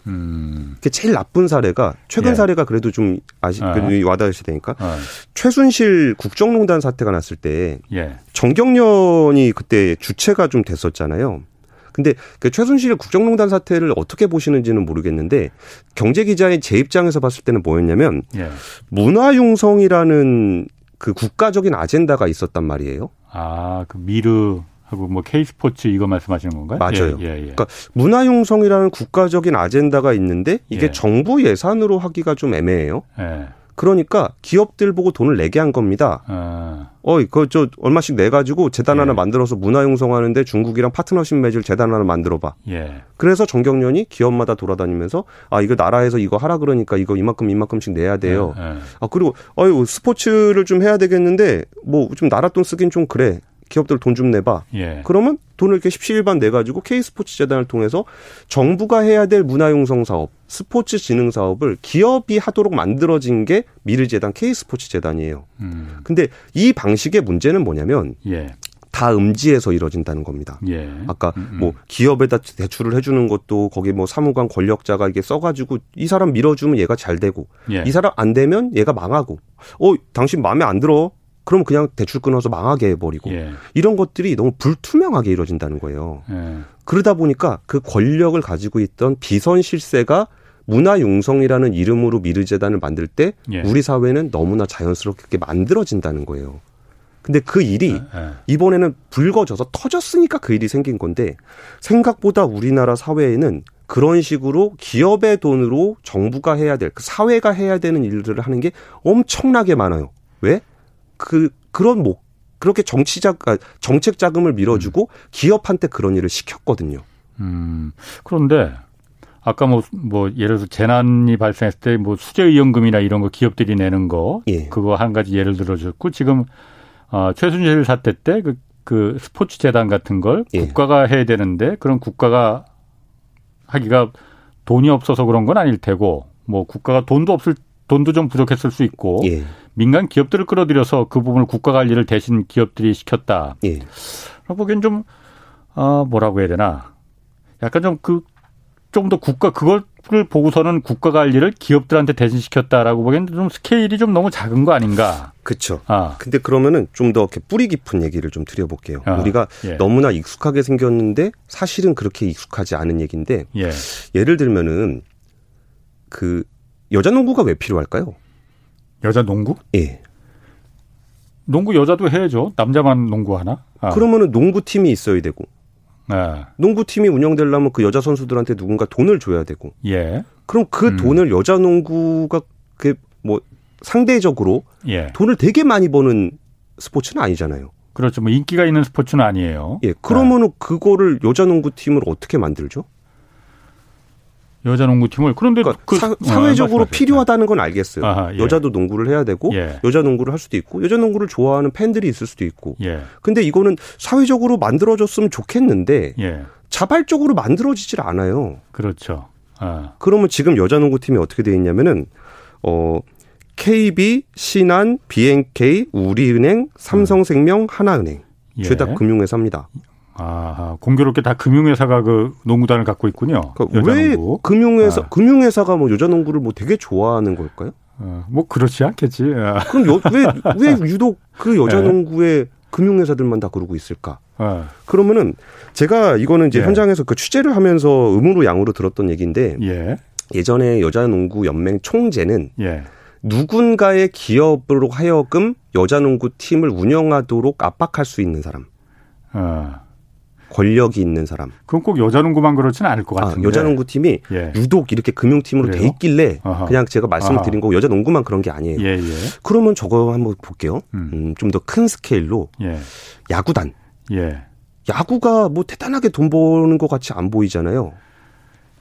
음. 그 제일 나쁜 사례가 최근 예. 사례가 그래도 좀 아시 아. 와닿으시 되니까 아. 최순실 국정농단 사태가 났을 때 예. 정경련이 그때 주체가 좀 됐었잖아요. 근데 그 최순실 국정농단 사태를 어떻게 보시는지는 모르겠는데 경제 기자의 제 입장에서 봤을 때는 뭐였냐면 예. 문화 융성이라는 그 국가적인 아젠다가 있었단 말이에요. 아, 그 미르 하고 뭐 K스포츠 이거 말씀하시는 건가요? 맞아요. 예, 예, 예. 그러니까 문화 융성이라는 국가적인 아젠다가 있는데 이게 예. 정부 예산으로 하기가 좀 애매해요. 예. 그러니까 기업들 보고 돈을 내게 한 겁니다. 아. 어, 그저 얼마씩 내 가지고 재단 예. 하나 만들어서 문화 융성하는데 중국이랑 파트너십 맺을 재단 하나 만들어 봐. 예. 그래서 정경련이 기업마다 돌아다니면서 아, 이거 나라에서 이거 하라 그러니까 이거 이만큼 이만큼씩 내야 돼요. 예. 예. 아, 그리고 어유 스포츠를 좀 해야 되겠는데 뭐 좀 나라 돈 쓰긴 좀 그래. 기업들 돈 좀 내봐. 예. 그러면 돈을 이렇게 십시일반 내가지고 K스포츠 재단을 통해서 정부가 해야 될 문화융성 사업, 스포츠 진흥 사업을 기업이 하도록 만들어진 게 미르재단 K스포츠 재단이에요. 음. 근데 이 방식의 문제는 뭐냐면 예. 다 음지에서 이뤄진다는 겁니다. 예. 아까 음, 음. 뭐 기업에다 대출을 해주는 것도 거기 뭐 사무관 권력자가 이게 써가지고 이 사람 밀어주면 얘가 잘 되고 예. 이 사람 안 되면 얘가 망하고 어 당신 마음에 안 들어 그럼 그냥 대출 끊어서 망하게 해버리고 예. 이런 것들이 너무 불투명하게 이루어진다는 거예요. 예. 그러다 보니까 그 권력을 가지고 있던 비선 실세가 문화융성이라는 이름으로 미르재단을 만들 때 예. 우리 사회는 너무나 자연스럽게 만들어진다는 거예요. 근데 그 일이 예, 예. 이번에는 불거져서 터졌으니까 그 일이 생긴 건데 생각보다 우리나라 사회에는 그런 식으로 기업의 돈으로 정부가 해야 될, 그 사회가 해야 되는 일들을 하는 게 엄청나게 많아요. 왜? 그 그런 목 그렇게 정치자 아, 정책 자금을 밀어주고 음. 기업한테 그런 일을 시켰거든요. 음. 그런데 아까 뭐, 뭐, 예를 들어서 재난이 발생했을 때 뭐 수재의원금이나 이런 거 기업들이 내는 거, 예. 그거 한 가지 예를 들어줬고, 지금, 어, 최순실 사태 때 그, 그 스포츠 재단 같은 걸 예. 국가가 해야 되는데, 그런 국가가 하기가 돈이 없어서 그런 건 아닐 테고, 뭐 국가가 돈도 없을, 돈도 좀 부족했을 수 있고, 예. 민간 기업들을 끌어들여서 그 부분을 국가 관리를 대신 기업들이 시켰다. 예. 보기엔 좀, 어, 뭐라고 해야 되나. 약간 좀 그, 좀 더 국가, 그걸 보고서는 국가 관리를 기업들한테 대신 시켰다라고 보기엔 좀 스케일이 좀 너무 작은 거 아닌가. 그렇죠. 아. 근데 그러면은 좀 더 이렇게 뿌리 깊은 얘기를 좀 드려볼게요. 아. 우리가 예. 너무나 익숙하게 생겼는데 사실은 그렇게 익숙하지 않은 얘기인데 예. 예를 들면은 그 여자 농구가 왜 필요할까요? 여자 농구? 예. 농구 여자도 해야죠. 남자만 농구 하나? 아. 그러면은 농구팀이 있어야 되고. 네. 농구팀이 운영되려면 그 여자 선수들한테 누군가 돈을 줘야 되고. 예. 그럼 그 음. 돈을 여자 농구가 그 뭐 상대적으로 예. 돈을 되게 많이 버는 스포츠는 아니잖아요. 그렇죠. 뭐 인기가 있는 스포츠는 아니에요. 예. 그러면은 네. 그거를 여자 농구팀을 어떻게 만들죠? 여자 농구팀을 그런데 그러니까 그, 사, 회적으로 아, 필요하다는 건 알겠어요. 아하, 예. 여자도 농구를 해야 되고 예. 여자 농구를 할 수도 있고 여자 농구를 좋아하는 팬들이 있을 수도 있고. 예. 근데 이거는 사회적으로 만들어졌으면 좋겠는데 예. 자발적으로 만들어지질 않아요. 그렇죠. 아. 그러면 지금 여자 농구팀이 어떻게 돼 있냐면은 어 KB, 신한, BNK, 우리은행, 삼성생명, 하나은행 예. 죄다 금융회사입니다. 아, 공교롭게 다 금융회사가 그 농구단을 갖고 있군요. 그러니까 왜 금융회사 아. 금융회사가 뭐 여자 농구를 뭐 되게 좋아하는 걸까요? 어, 뭐 그렇지 않겠지. 아. 그럼 왜왜 유독 그 여자 네. 농구에 금융회사들만 다 그러고 있을까? 아. 그러면은 제가 이거는 이제 예. 현장에서 그 취재를 하면서 음으로 양으로 들었던 얘기인데 예. 예전에 여자농구 연맹 총재는 예. 누군가의 기업으로 하여금 여자농구 팀을 운영하도록 압박할 수 있는 사람. 아. 권력이 있는 사람. 그건 꼭 여자농구만 그렇지는 않을 것 아, 같은데. 아, 여자농구 팀이 예. 유독 이렇게 금융팀으로 그래요? 돼 있길래 아하. 그냥 제가 말씀을 드린 거 여자농구만 그런 게 아니에요. 예, 예. 그러면 저거 한번 볼게요. 음. 음, 좀 더 큰 스케일로 예. 야구단. 예. 야구가 뭐 대단하게 돈 버는 것 같이 안 보이잖아요.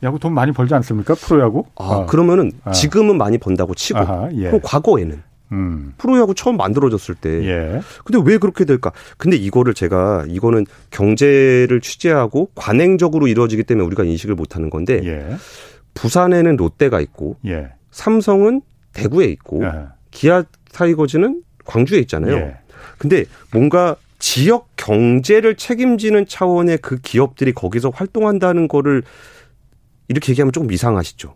야구 돈 많이 벌지 않습니까? 프로야구? 아, 아. 그러면은 아. 지금은 많이 번다고 치고 아하, 예. 그럼 과거에는 음. 프로야구 처음 만들어졌을 때. 예. 근데 왜 그렇게 될까? 근데 이거를 제가 이거는 경제를 취재하고 관행적으로 이루어지기 때문에 우리가 인식을 못 하는 건데 예. 부산에는 롯데가 있고 예. 삼성은 대구에 있고 예. 기아 타이거즈는 광주에 있잖아요. 예. 근데 뭔가 지역 경제를 책임지는 차원의 그 기업들이 거기서 활동한다는 거를 이렇게 얘기하면 조금 이상하시죠.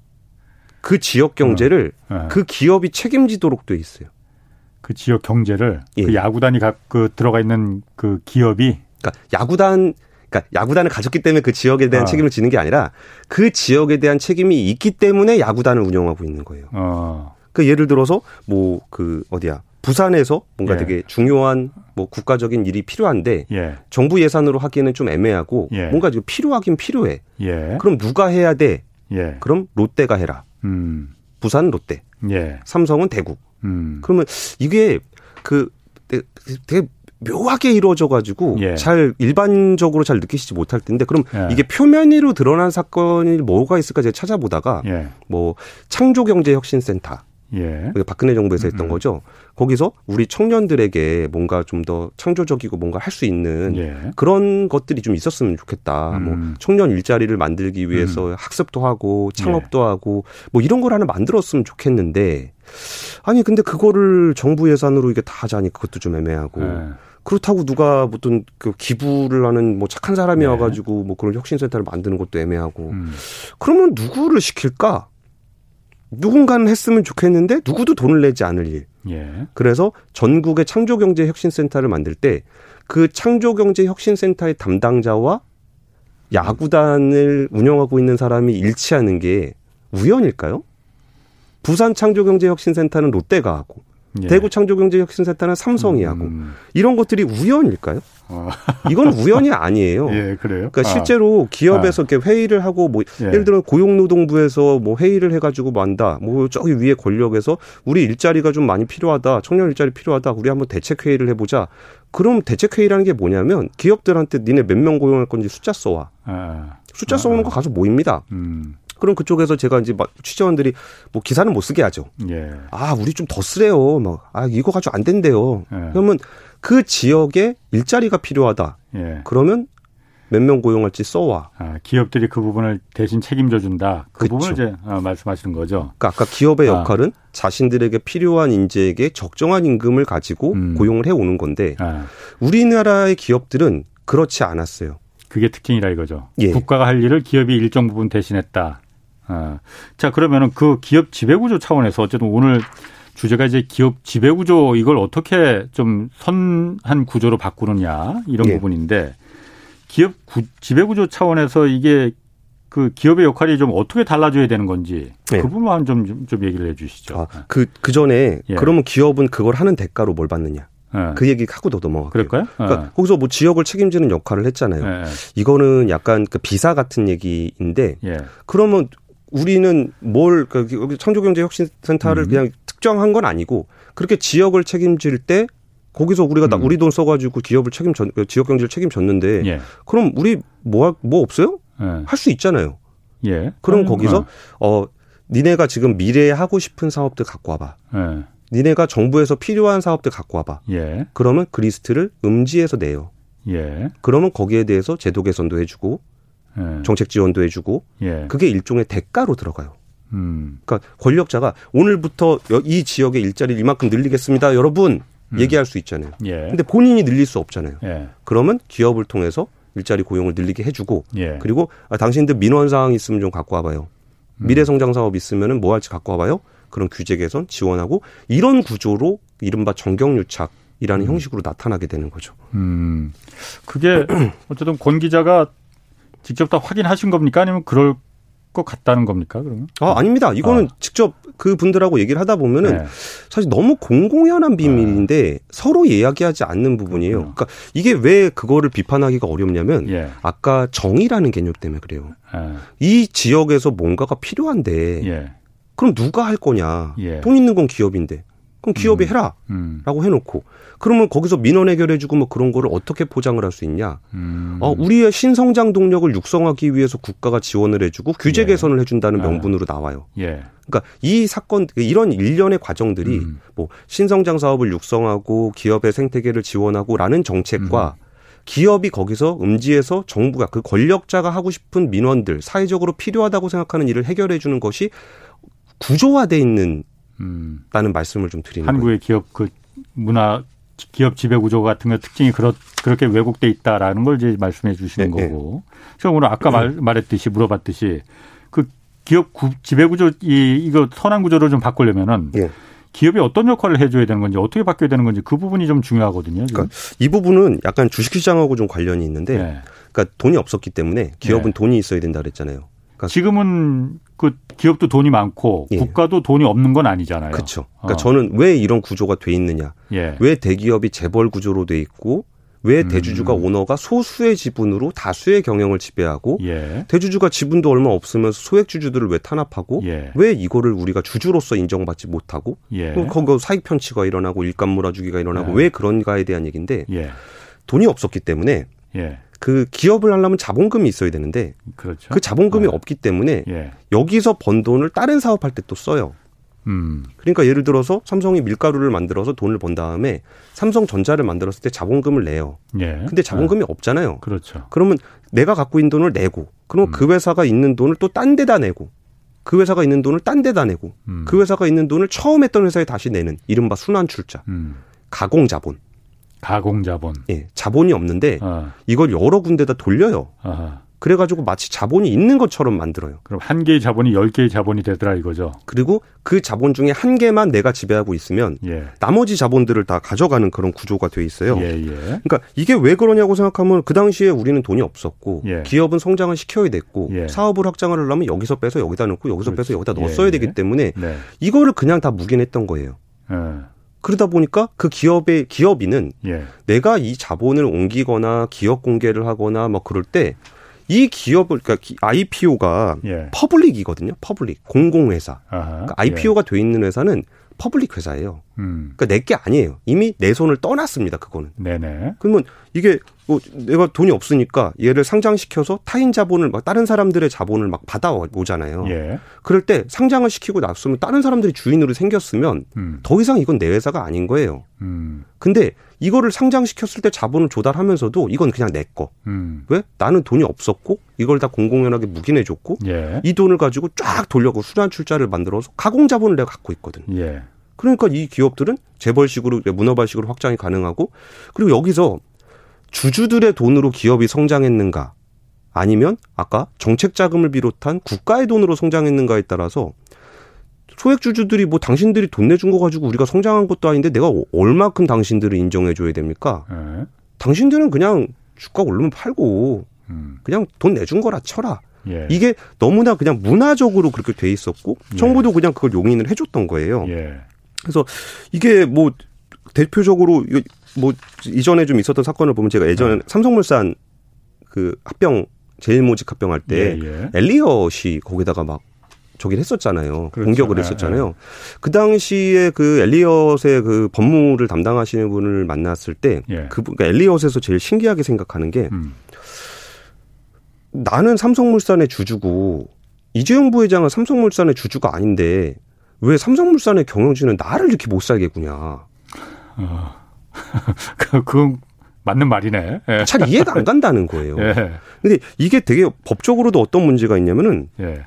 그 지역 경제를 어. 어. 그 기업이 책임지도록 돼 있어요. 그 지역 경제를 예. 그 야구단이 그 들어가 있는 그 기업이 그러니까 야구단 그러니까 야구단을 가졌기 때문에 그 지역에 대한 어. 책임을 지는 게 아니라 그 지역에 대한 책임이 있기 때문에 야구단을 운영하고 있는 거예요. 어. 그 예를 들어서 뭐 그 어디야 부산에서 뭔가 예. 되게 중요한 뭐 국가적인 일이 필요한데 예. 정부 예산으로 하기에는 좀 애매하고 예. 뭔가 지금 필요하긴 필요해. 예. 그럼 누가 해야 돼? 예. 그럼 롯데가 해라. 음. 부산 롯데. 예. 삼성은 대구. 음. 그러면 이게 그 되게 묘하게 이루어져 가지고 예. 잘 일반적으로 잘 느끼시지 못할 텐데 그럼 예. 이게 표면으로 드러난 사건이 뭐가 있을까 제가 찾아보다가 예. 뭐 창조경제혁신센터 예. 박근혜 정부에서 했던 음. 거죠. 거기서 우리 청년들에게 뭔가 좀 더 창조적이고 뭔가 할 수 있는 예. 그런 것들이 좀 있었으면 좋겠다. 뭐 음. 뭐 청년 일자리를 만들기 위해서 음. 학습도 하고 창업도 예. 하고 뭐 이런 걸 하나 만들었으면 좋겠는데 아니 근데 그거를 정부 예산으로 이게 다 하자니 그것도 좀 애매하고 예. 그렇다고 누가 어떤 그 기부를 하는 뭐 착한 사람이 네. 와가지고 뭐 그런 혁신센터를 만드는 것도 애매하고 음. 그러면 누구를 시킬까? 누군가는 했으면 좋겠는데 누구도 돈을 내지 않을 일. 예. 그래서 전국의 창조경제혁신센터를 만들 때 그 창조경제혁신센터의 담당자와 야구단을 운영하고 있는 사람이 일치하는 게 우연일까요? 부산 창조경제혁신센터는 롯데가 하고 예. 대구 창조경제혁신센터는 삼성이 하고 음. 이런 것들이 우연일까요? 어. 이건 우연이 아니에요. 예, 그래요. 그러니까 아. 실제로 기업에서 아. 이렇게 회의를 하고 뭐 예. 를 들어 고용노동부에서 뭐 회의를 해가지고 만다. 뭐 저기 위에 권력에서 우리 일자리가 좀 많이 필요하다. 청년 일자리 필요하다. 우리 한번 대책 회의를 해보자. 그럼 대책 회의라는 게 뭐냐면 기업들한테 니네 몇 명 고용할 건지 숫자 써와. 아. 숫자 써오는 거 가서 모입니다. 음. 그럼 그쪽에서 제가 이제 막 취재원들이 뭐 기사는 못 쓰게 하죠. 예. 아, 우리 좀 더 쓰래요. 막, 아, 이거 가지고 안 된대요. 예. 그러면 그 지역에 일자리가 필요하다. 예. 그러면 몇 명 고용할지 써와. 아, 기업들이 그 부분을 대신 책임져 준다. 그 그쵸. 부분을 이제 아, 말씀하시는 거죠. 그러니까 아까 기업의 아. 역할은 자신들에게 필요한 인재에게 적정한 임금을 가지고 음. 고용을 해 오는 건데 아. 우리나라의 기업들은 그렇지 않았어요. 그게 특징이라 이거죠. 예. 국가가 할 일을 기업이 일정 부분 대신했다. 아. 자, 그러면은 그 기업 지배구조 차원에서 어쨌든 오늘 주제가 이제 기업 지배구조 이걸 어떻게 좀 선한 구조로 바꾸느냐 이런 예. 부분인데 기업 구, 지배구조 차원에서 이게 그 기업의 역할이 좀 어떻게 달라져야 되는 건지 그 예. 부분만 좀, 좀 얘기를 해 주시죠. 아, 그, 그 전에 예. 그러면 기업은 그걸 하는 대가로 뭘 받느냐. 네. 그 얘기 하고 도 넘어갈게요. 그럴까요? 그러니까 네. 거기서 뭐 지역을 책임지는 역할을 했잖아요. 네. 이거는 약간 그 비사 같은 얘기인데 예. 그러면 우리는 뭘 그, 여기 창조경제혁신센터를 음. 그냥 특정한 건 아니고 그렇게 지역을 책임질 때 거기서 우리가 음. 우리 돈 써가지고 기업을 책임졌 그 지역 경제를 책임졌는데 예. 그럼 우리 뭐뭐 뭐 없어요? 예. 할수 있잖아요. 예. 그럼 음, 거기서 어. 어 니네가 지금 미래에 하고 싶은 사업들 갖고 와봐. 예. 니네가 정부에서 필요한 사업들 갖고 와봐. 예. 그러면 그 리스트를 음지에서 내요. 예. 그러면 거기에 대해서 제도 개선도 해주고 예. 정책 지원도 해주고 예. 그게 일종의 대가로 들어가요. 음. 그러니까 권력자가 오늘부터 이 지역의 일자리를 이만큼 늘리겠습니다, 여러분 음. 얘기할 수 있잖아요. 예. 근데 본인이 늘릴 수 없잖아요. 예. 그러면 기업을 통해서 일자리 고용을 늘리게 해주고 예. 그리고 아, 당신들 민원 사항 있으면 좀 갖고 와봐요. 음. 미래 성장 사업 있으면은 뭐 할지 갖고 와봐요. 그런 규제 개선 지원하고 이런 구조로 이른바 정경유착 이라는 음. 형식으로 나타나게 되는 거죠. 음. 그게 어쨌든 권 기자가 직접 다 확인하신 겁니까? 아니면 그럴 것 같다는 겁니까? 그러면? 아 아닙니다. 이거는 아. 직접 그 분들하고 얘기를 하다 보면은 네. 사실 너무 공공연한 비밀인데 네. 서로 이야기하지 않는 부분이에요. 그렇구나. 그러니까 이게 왜 그거를 비판하기가 어렵냐면 예. 아까 정의라는 개념 때문에 그래요. 예. 이 지역에서 뭔가가 필요한데 예. 그럼 누가 할 거냐? 예. 돈 있는 건 기업인데. 그럼 기업이 음. 해라. 음. 라고 해놓고. 그러면 거기서 민원 해결해주고 뭐 그런 거를 어떻게 포장을 할 수 있냐. 음. 어, 우리의 신성장 동력을 육성하기 위해서 국가가 지원을 해주고 규제 예. 개선을 해준다는 아. 명분으로 나와요. 예. 그러니까 이 사건, 이런 일련의 과정들이 음. 뭐 신성장 사업을 육성하고 기업의 생태계를 지원하고 라는 정책과 음. 기업이 거기서 음지에서 정부가 그 권력자가 하고 싶은 민원들 사회적으로 필요하다고 생각하는 일을 해결해 주는 것이 구조화돼 있는 음. 라는 말씀을 좀 드리는 한국의 거예요. 기업 그 문화 기업 지배 구조 같은 거 특징이 그렇 그렇게 왜곡돼 있다라는 걸 이제 말씀해 주시는 네, 네. 거고. 제가 오늘 아까 말, 음. 말했듯이 물어봤듯이 그 기업 구, 지배 구조 이 이거 선한 구조를 좀 바꾸려면은 네. 기업이 어떤 역할을 해줘야 되는 건지 어떻게 바뀌어야 되는 건지 그 부분이 좀 중요하거든요. 그러니까 이 부분은 약간 주식시장하고 좀 관련이 있는데, 네. 그러니까 돈이 없었기 때문에 기업은 네. 돈이 있어야 된다 그랬잖아요. 그러니까 지금은 그 기업도 돈이 많고 예. 국가도 돈이 없는 건 아니잖아요. 그렇죠. 그러니까 어. 저는 왜 이런 구조가 돼 있느냐? 예. 왜 대기업이 재벌 구조로 돼 있고 왜 음. 대주주가 음. 오너가 소수의 지분으로 다수의 경영을 지배하고 예. 대주주가 지분도 얼마 없으면서 소액 주주들을 왜 탄압하고 예. 왜 이거를 우리가 주주로서 인정받지 못하고 예. 거기 사익 편취가 일어나고 일감 몰아주기가 일어나고 예. 왜 그런가에 대한 얘기인데 예. 돈이 없었기 때문에 예. 그 기업을 하려면 자본금이 있어야 되는데 그렇죠. 그 자본금이 네. 없기 때문에 예. 여기서 번 돈을 다른 사업할 때 또 써요. 음. 그러니까 예를 들어서 삼성이 밀가루를 만들어서 돈을 번 다음에 삼성전자를 만들었을 때 자본금을 내요. 예. 근데 자본금이 아. 없잖아요. 그렇죠. 그러면 내가 갖고 있는 돈을 내고 그러면 음. 그 회사가 있는 돈을 또 딴 데다 내고 그 회사가 있는 돈을 딴 데다 내고 음. 그 회사가 있는 돈을 처음 했던 회사에 다시 내는 이른바 순환 출자. 음. 가공 자본. 가공 자본. 예, 자본이 없는데 어. 이걸 여러 군데다 돌려요. 아하. 그래가지고 마치 자본이 있는 것처럼 만들어요. 그럼 한 개의 자본이 열 개의 자본이 되더라 이거죠. 그리고 그 자본 중에 한 개만 내가 지배하고 있으면 예. 나머지 자본들을 다 가져가는 그런 구조가 돼 있어요. 예, 예. 그러니까 이게 왜 그러냐고 생각하면 그 당시에 우리는 돈이 없었고 예. 기업은 성장을 시켜야 됐고 예. 사업을 확장을 하려면 여기서 빼서 여기다 넣고 여기서 그렇지. 빼서 여기다 넣었어야 예, 되기 때문에 네. 이거를 그냥 다 묵인했던 거예요. 그러다 보니까 그 기업의 기업인은 예. 내가 이 자본을 옮기거나 기업 공개를 하거나 뭐 그럴 때 이 기업을 그러니까 IPO가 예. public이거든요. public 공공회사. 그러니까 IPO가 돼 있는 회사는 public 회사예요. 음. 그러니까 내 게 아니에요. 이미 내 손을 떠났습니다. 그거는. 네네. 그러면 이게 뭐 내가 돈이 없으니까 얘를 상장시켜서 타인 자본을 막 다른 사람들의 자본을 막 받아오잖아요. 예. 그럴 때 상장을 시키고 났으면 다른 사람들이 주인으로 생겼으면 음. 더 이상 이건 내 회사가 아닌 거예요. 음. 근데 이거를 상장시켰을 때 자본을 조달하면서도 이건 그냥 내 거. 음. 왜? 나는 돈이 없었고 이걸 다 공공연하게 묵인해줬고 예. 이 돈을 가지고 쫙 돌려고 순환 출자를 만들어서 가공 자본을 내가 갖고 있거든. 예. 그러니까 이 기업들은 재벌식으로 문어발식으로 확장이 가능하고 그리고 여기서 주주들의 돈으로 기업이 성장했는가 아니면 아까 정책 자금을 비롯한 국가의 돈으로 성장했는가에 따라서 소액 주주들이 뭐 당신들이 돈 내준 거 가지고 우리가 성장한 것도 아닌데 내가 얼마큼 당신들을 인정해 줘야 됩니까? 네. 당신들은 그냥 주가 오르면 팔고 음. 그냥 돈 내준 거라 쳐라. 예. 이게 너무나 그냥 문화적으로 그렇게 돼 있었고 예. 정부도 그냥 그걸 용인을 해줬던 거예요. 예. 그래서 이게 뭐 대표적으로 뭐 이전에 좀 있었던 사건을 보면 제가 예전에 네. 삼성물산 그 합병 제일 모직 합병할 때 예, 예. 엘리엇이 거기다가 막 저기를 했었잖아요. 그렇죠. 공격을 네, 했었잖아요. 네. 그 당시에 그 엘리엇의 그 법무를 담당하시는 분을 만났을 때, 예. 그, 그러니까 엘리엇에서 제일 신기하게 생각하는 게, 음. 나는 삼성물산의 주주고, 이재용 부회장은 삼성물산의 주주가 아닌데, 왜 삼성물산의 경영진은 나를 이렇게 못 살겠구냐. 어. 그, 그건 맞는 말이네. 예. 잘 이해가 안 간다는 거예요. 예. 근데 이게 되게 법적으로도 어떤 문제가 있냐면은 예.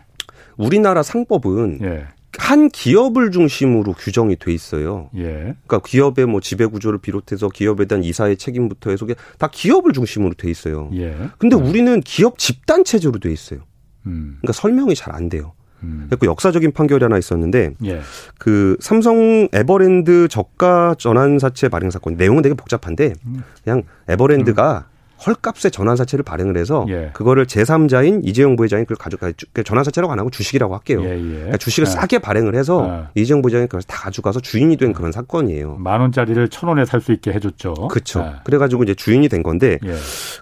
우리나라 상법은 예. 한 기업을 중심으로 규정이 돼 있어요. 예. 그러니까 기업의 뭐 지배 구조를 비롯해서 기업에 대한 이사의 책임부터 해서 다 기업을 중심으로 돼 있어요. 예. 근데 음. 우리는 기업 집단 체제로 돼 있어요. 음. 그러니까 설명이 잘 안 돼요. 음. 그 역사적인 판결이 하나 있었는데 예. 그 삼성 에버랜드 저가 전환 사채 발행 사건 내용은 되게 복잡한데 음. 그냥 에버랜드가 음. 헐값의 전환사채를 발행을 해서 예. 그거를 제3자인 이재용 부회장이 그걸 가져가 그 전환사채라고 안 하고 주식이라고 할게요. 예, 예. 그러니까 주식을 예. 싸게 발행을 해서 예. 이재용 부회장이 그걸 다 가져가서 주인이 된 그런 사건이에요. 만 원짜리를 천 원에 살 수 있게 해줬죠. 그렇죠. 그래가지고 이제 주인이 된 건데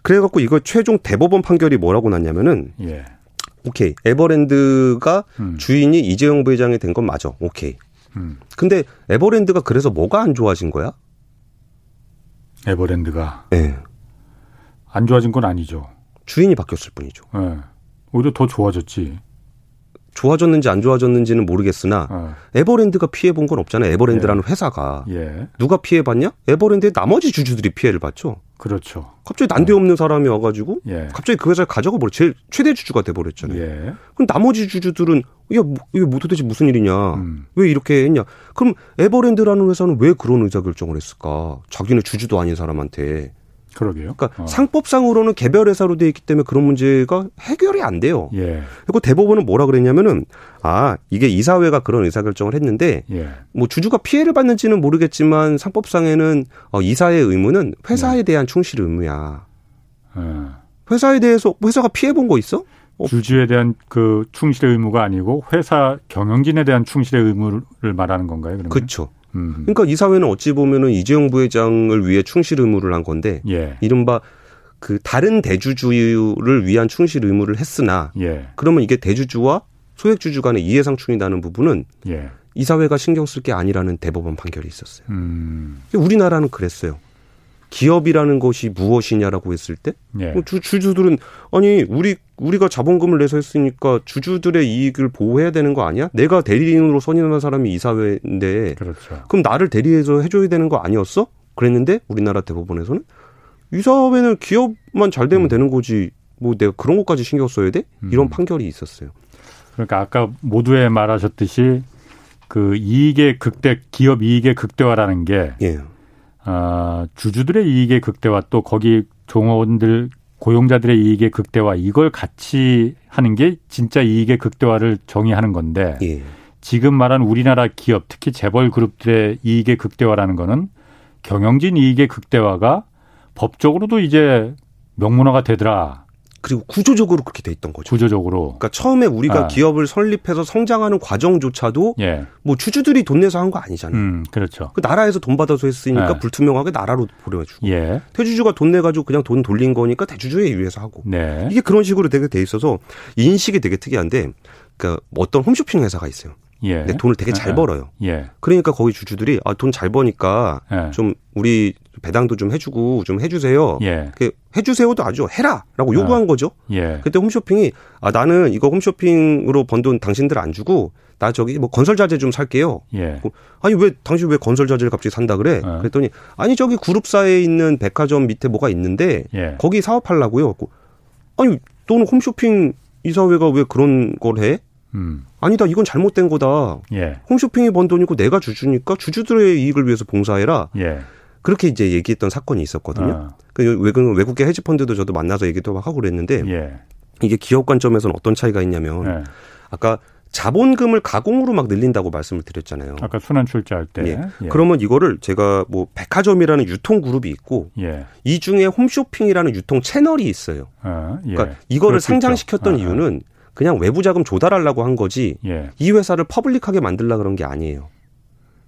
그래갖고 이거 최종 대법원 판결이 뭐라고 났냐면은 오케이 에버랜드가 음. 주인이 이재용 부회장이 된 건 맞아. 오케이. 음. 근데 에버랜드가 그래서 뭐가 안 좋아진 거야? 에버랜드가. 네. 안 좋아진 건 아니죠. 주인이 바뀌었을 뿐이죠. 네. 오히려 더 좋아졌지. 좋아졌는지 안 좋아졌는지는 모르겠으나 어. 에버랜드가 피해 본 건 없잖아요. 에버랜드라는 예. 회사가 예. 누가 피해 봤냐? 에버랜드의 나머지 주주들이 피해를 봤죠. 그렇죠. 갑자기 난데없는 어. 사람이 와가지고 예. 갑자기 그 회사를 가져가 버려 제일 최대 주주가 돼 버렸잖아요. 예. 그럼 나머지 주주들은 야 뭐, 이게 뭐 도대체 무슨 일이냐? 음. 왜 이렇게 했냐? 그럼 에버랜드라는 회사는 왜 그런 의사 결정을 했을까? 자기네 주주도 아닌 사람한테 그러게요. 그러니까 어. 상법상으로는 개별 회사로 돼 있기 때문에 그런 문제가 해결이 안 돼요. 예. 그리고 대법원은 뭐라 그랬냐면은 아 이게 이사회가 그런 의사결정을 했는데 예. 뭐 주주가 피해를 받는지는 모르겠지만 상법상에는 어, 이사의 의무는 회사에 예. 대한 충실 의무야. 예. 회사에 대해서 회사가 피해 본 거 있어? 어. 주주에 대한 그 충실의 의무가 아니고 회사 경영진에 대한 충실의 의무를 말하는 건가요? 그러면? 그렇죠. 음. 그러니까 이사회는 어찌 보면은 이재용 부회장을 위해 충실 의무를 한 건데 예. 이른바 그 다른 대주주를 위한 충실 의무를 했으나 예. 그러면 이게 대주주와 소액주주 간의 이해상충이 나는 부분은 예. 이사회가 신경 쓸 게 아니라는 대법원 판결이 있었어요. 음. 우리나라는 그랬어요. 기업이라는 것이 무엇이냐라고 했을 때 예. 뭐 주, 주주들은 아니 우리 우리가 자본금을 내서 했으니까 주주들의 이익을 보호해야 되는 거 아니야? 내가 대리인으로 선임한 사람이 이사회인데 그렇죠. 그럼 나를 대리해서 해줘야 되는 거 아니었어? 그랬는데 우리나라 대법원에서는 이사회는 기업만 잘 되면 음. 되는 거지 뭐 내가 그런 것까지 신경 써야 돼? 이런 음. 판결이 있었어요. 그러니까 아까 모두에 말하셨듯이 그 이익의 극대 기업 이익의 극대화라는 게 예. 어, 주주들의 이익의 극대화 또 거기 종업원들 고용자들의 이익의 극대화 이걸 같이 하는 게 진짜 이익의 극대화를 정의하는 건데 예. 지금 말한 우리나라 기업 특히 재벌 그룹들의 이익의 극대화라는 거는 경영진 이익의 극대화가 법적으로도 이제 명문화가 되더라. 그리고 구조적으로 그렇게 돼 있던 거죠. 구조적으로. 그러니까 처음에 우리가 아. 기업을 설립해서 성장하는 과정조차도 예. 뭐 주주들이 돈 내서 한 거 아니잖아요. 음, 그렇죠. 그 나라에서 돈 받아서 했으니까 예. 불투명하게 나라로 보내주고. 예. 대주주가 돈 내가지고 그냥 돈 돌린 거니까 대주주에 의해서 하고. 네. 이게 그런 식으로 되게 돼 있어서 인식이 되게 특이한데, 그러니까 어떤 홈쇼핑 회사가 있어요. 예. 근데 돈을 되게 잘 예. 벌어요. 예. 그러니까 거기 주주들이 아, 돈 잘 버니까 예. 좀 우리 배당도 좀 해주고 좀 해주세요. 예. 그 해주세요도 아주 해라라고 요구한 어. 거죠. 예. 그때 홈쇼핑이 아 나는 이거 홈쇼핑으로 번 돈 당신들 안 주고 나 저기 뭐 건설 자재 좀 살게요. 예. 아니 왜 당신 왜 건설 자재를 갑자기 산다 그래? 어. 그랬더니 아니 저기 그룹사에 있는 백화점 밑에 뭐가 있는데 예. 거기 사업하려고요. 아니 또는 홈쇼핑 이사회가 왜 그런 걸 해? 음. 아니다, 이건 잘못된 거다. 예. 홈쇼핑이 번 돈이고 내가 주주니까 주주들의 이익을 위해서 봉사해라. 예. 그렇게 이제 얘기했던 사건이 있었거든요. 어. 그 외국, 외국계 헤지 펀드도 저도 만나서 얘기도 하고 그랬는데 예. 이게 기업 관점에서는 어떤 차이가 있냐면 예. 아까 자본금을 가공으로 막 늘린다고 말씀을 드렸잖아요. 아까 순환 출자할 때. 예. 예. 그러면 이거를 제가 뭐 백화점이라는 유통 그룹이 있고 예. 이 중에 홈쇼핑이라는 유통 채널이 있어요. 어, 예. 그러니까 이거를 상장시켰던 어, 이유는 그냥 외부 자금 조달하려고 한 거지 예. 이 회사를 퍼블릭하게 만들라 그런 게 아니에요.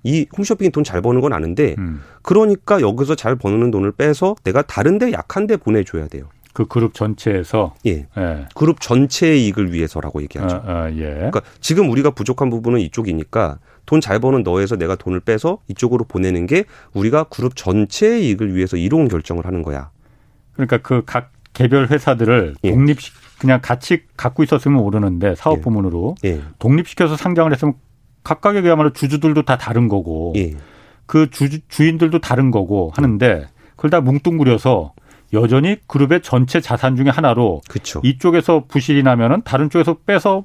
이 홈쇼핑이 돈 잘 버는 건 아는데 음. 그러니까 여기서 잘 버는 돈을 빼서 내가 다른데 약한데 보내줘야 돼요. 그 그룹 전체에서 예. 예. 그룹 전체의 이익을 위해서라고 얘기하죠. 아, 아, 예. 그러니까 지금 우리가 부족한 부분은 이쪽이니까 돈 잘 버는 너에서 내가 돈을 빼서 이쪽으로 보내는 게 우리가 그룹 전체의 이익을 위해서 이로운 결정을 하는 거야. 그러니까 그 각 개별 회사들을 예. 독립 그냥 같이 갖고 있었으면 모르는데 사업 예. 부문으로 예. 독립시켜서 상장을 했으면 각각의 그야말로 주주들도 다 다른 거고 예. 그 주, 주인들도 다른 거고 하는데 그걸 다 뭉뚱그려서 여전히 그룹의 전체 자산 중에 하나로 그쵸. 이쪽에서 부실이 나면은 다른 쪽에서 빼서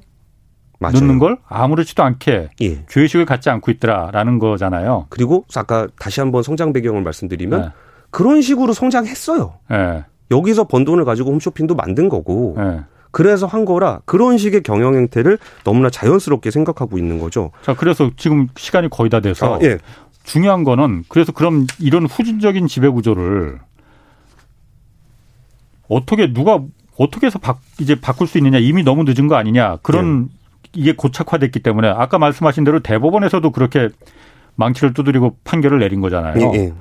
맞아요. 넣는 걸 아무렇지도 않게 예. 죄의식을 갖지 않고 있더라라는 거잖아요. 그리고 아까 다시 한번 성장 배경을 말씀드리면 네. 그런 식으로 성장했어요. 네. 여기서 번 돈을 가지고 홈쇼핑도 만든 거고 네. 그래서 한 거라 그런 식의 경영 행태를 너무나 자연스럽게 생각하고 있는 거죠. 자, 그래서 지금 시간이 거의 다 돼서 아, 예. 중요한 거는 그래서 그럼 이런 후진적인 지배 구조를 어떻게 누가 어떻게 해서 바, 이제 바꿀 수 있느냐 이미 너무 늦은 거 아니냐 그런 예. 이게 고착화됐기 때문에 아까 말씀하신 대로 대법원에서도 그렇게 망치를 두드리고 판결을 내린 거잖아요. 예, 예.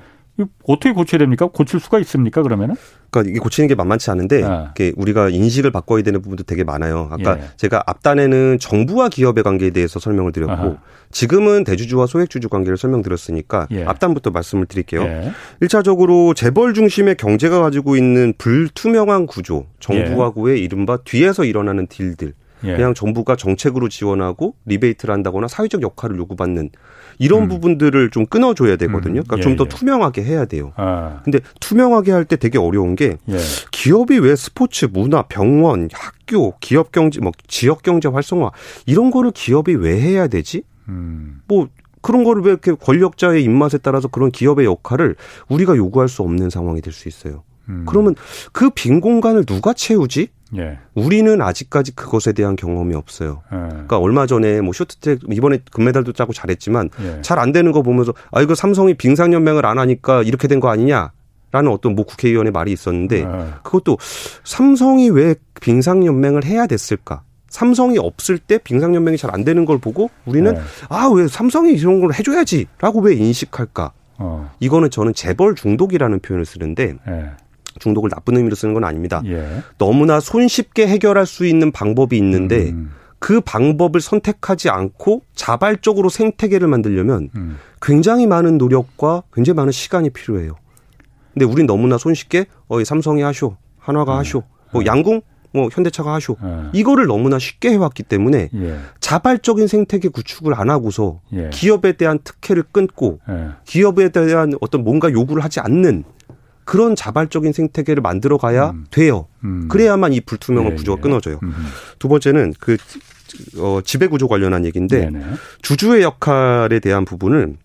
어떻게 고쳐야 됩니까? 고칠 수가 있습니까? 그러면은? 그러니까 이게 고치는 게 만만치 않은데 네. 우리가 인식을 바꿔야 되는 부분도 되게 많아요. 아까 예. 제가 앞단에는 정부와 기업의 관계에 대해서 설명을 드렸고 아하. 지금은 대주주와 소액주주 관계를 설명드렸으니까 예. 앞단부터 말씀을 드릴게요. 예. 1차적으로 재벌 중심의 경제가 가지고 있는 불투명한 구조, 정부하고의 예. 이른바 뒤에서 일어나는 딜들 예. 그냥 정부가 정책으로 지원하고 리베이트를 한다거나 사회적 역할을 요구받는 이런 음. 부분들을 좀 끊어줘야 되거든요. 그러니까 음. 예, 좀더 예. 투명하게 해야 돼요. 아. 근데 투명하게 할 때 되게 어려운 게 예. 기업이 왜 스포츠, 문화, 병원, 학교, 기업 경제, 뭐 지역 경제 활성화 이런 거를 기업이 왜 해야 되지? 음. 뭐 그런 거를 왜 이렇게 권력자의 입맛에 따라서 그런 기업의 역할을 우리가 요구할 수 없는 상황이 될 수 있어요. 음. 그러면 그 빈 공간을 누가 채우지? 예. 우리는 아직까지 그것에 대한 경험이 없어요. 예. 그러니까 얼마 전에 뭐 쇼트트랙 이번에 금메달도 짜고 잘했지만 예. 잘안 되는 거 보면서 아 이거 삼성이 빙상 연맹을 안 하니까 이렇게 된 거 아니냐? 라는 어떤 뭐 국회의원의 말이 있었는데 예. 그것도 삼성이 왜 빙상 연맹을 해야 됐을까? 삼성이 없을 때 빙상 연맹이 잘 안 되는 걸 보고 우리는 예. 아왜 삼성이 이런 걸 해줘야지라고 왜 인식할까? 어. 이거는 저는 재벌 중독이라는 표현을 쓰는데 예. 중독을 나쁜 의미로 쓰는 건 아닙니다. 예. 너무나 손쉽게 해결할 수 있는 방법이 있는데 음. 그 방법을 선택하지 않고 자발적으로 생태계를 만들려면 음. 굉장히 많은 노력과 굉장히 많은 시간이 필요해요. 근데 우린 너무나 손쉽게 어 삼성이 하쇼, 한화가 음. 하쇼, 뭐 음. 양궁 뭐 현대차가 하쇼. 예. 이거를 너무나 쉽게 해왔기 때문에 예. 자발적인 생태계 구축을 안 하고서 예. 기업에 대한 특혜를 끊고 예. 기업에 대한 어떤 뭔가 요구를 하지 않는 그런 자발적인 생태계를 만들어 가야 음. 돼요. 음. 그래야만 이 불투명한 예, 구조가 예. 끊어져요. 음. 두 번째는 그 어, 지배 구조 관련한 얘기인데 네네. 주주의 역할에 대한 부분을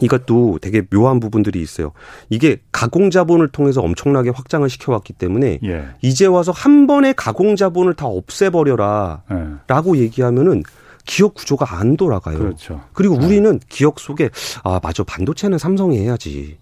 이것도 되게 묘한 부분들이 있어요. 이게 가공 자본을 통해서 엄청나게 확장을 시켜왔기 때문에 예. 이제 와서 한 번에 가공 자본을 다 없애버려라라고 예. 얘기하면은 기업 구조가 안 돌아가요. 그렇죠. 그리고 예. 우리는 기억 속에 아 맞아 반도체는 삼성이 해야지.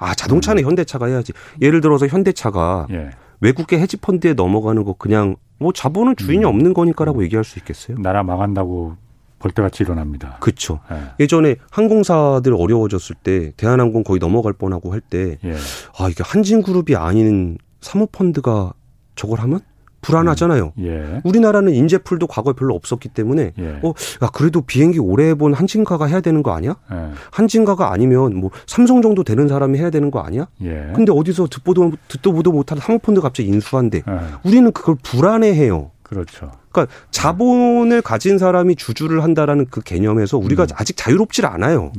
아 자동차는 음. 현대차가 해야지. 예를 들어서 현대차가 예. 외국계 헤지펀드에 넘어가는 거 그냥 뭐 자본은 주인이 음. 없는 거니까라고 얘기할 수 있겠어요? 나라 망한다고 볼때같이 일어납니다. 그렇죠. 예. 전에 항공사들 어려워졌을 때 대한항공 거의 넘어갈 뻔하고 할 때, 예. 아 이게 한진그룹이 아닌 사모펀드가 저걸 하면 불안하잖아요. 음. 예. 우리나라는 인재풀도 과거에 별로 없었기 때문에 예. 어, 야 그래도 비행기 오래 해본 한진가가 해야 되는 거 아니야? 예. 한진가가 아니면 뭐 삼성 정도 되는 사람이 해야 되는 거 아니야? 예. 근데 어디서 듣보도 듣도 보도 못한 사모펀드 갑자기 인수한대. 예. 우리는 그걸 불안해해요. 그렇죠. 그러니까 자본을 가진 사람이 주주를 한다라는 그 개념에서 우리가 음. 아직 자유롭질 않아요.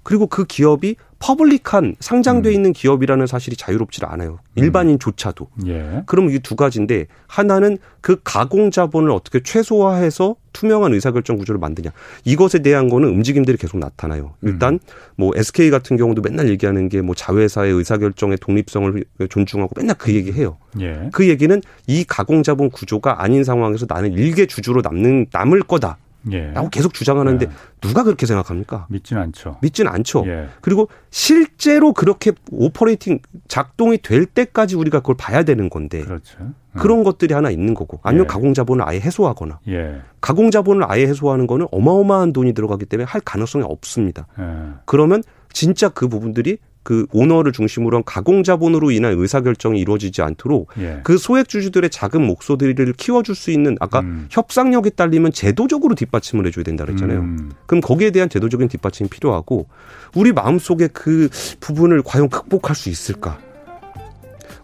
예. 그리고 그 기업이 public한 상장돼 음. 있는 기업이라는 사실이 자유롭지 않아요. 음. 일반인조차도. 예. 그럼 이게 두 가지인데 하나는 그 가공 자본을 어떻게 최소화해서 투명한 의사결정 구조를 만드냐. 이것에 대한 거는 움직임들이 계속 나타나요. 일단 음. 뭐 SK 같은 경우도 맨날 얘기하는 게 뭐 자회사의 의사결정의 독립성을 존중하고 맨날 그 얘기해요. 예. 그 얘기는 이 가공 자본 구조가 아닌 상황에서 나는 일개 주주로 남는 남을 거다. 예. 라고 계속 주장하는데 예. 누가 그렇게 생각합니까? 믿지는 않죠. 믿지는 않죠. 예. 그리고 실제로 그렇게 operating 작동이 될 때까지 우리가 그걸 봐야 되는 건데 그렇죠. 음. 그런 것들이 하나 있는 거고 아니면 예. 가공 자본을 아예 해소하거나 예. 가공 자본을 아예 해소하는 거는 어마어마한 돈이 들어가기 때문에 할 가능성이 없습니다. 예. 그러면 진짜 그 부분들이 그 오너를 중심으로 한 가공 자본으로 인한 의사 결정이 이루어지지 않도록 예. 그 소액 주주들의 작은 목소리를 키워줄 수 있는 아까 음. 협상력이 딸리면 제도적으로 뒷받침을 해줘야 된다 그랬잖아요. 음. 그럼 거기에 대한 제도적인 뒷받침이 필요하고 우리 마음 속에 그 부분을 과연 극복할 수 있을까?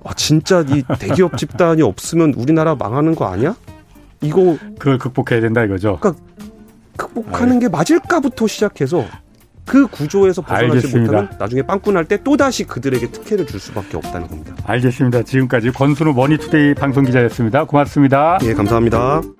아 진짜 이 대기업 집단이 없으면 우리나라 망하는 거 아니야? 이거 그걸 극복해야 된다 이거죠. 그러니까 극복하는 게 맞을까부터 시작해서 그 구조에서 벗어나지 알겠습니다. 못하면 나중에 빵꾸 날 때 또다시 그들에게 특혜를 줄 수밖에 없다는 겁니다. 알겠습니다. 지금까지 권순우 머니투데이 방송기자였습니다. 고맙습니다. 예, 감사합니다.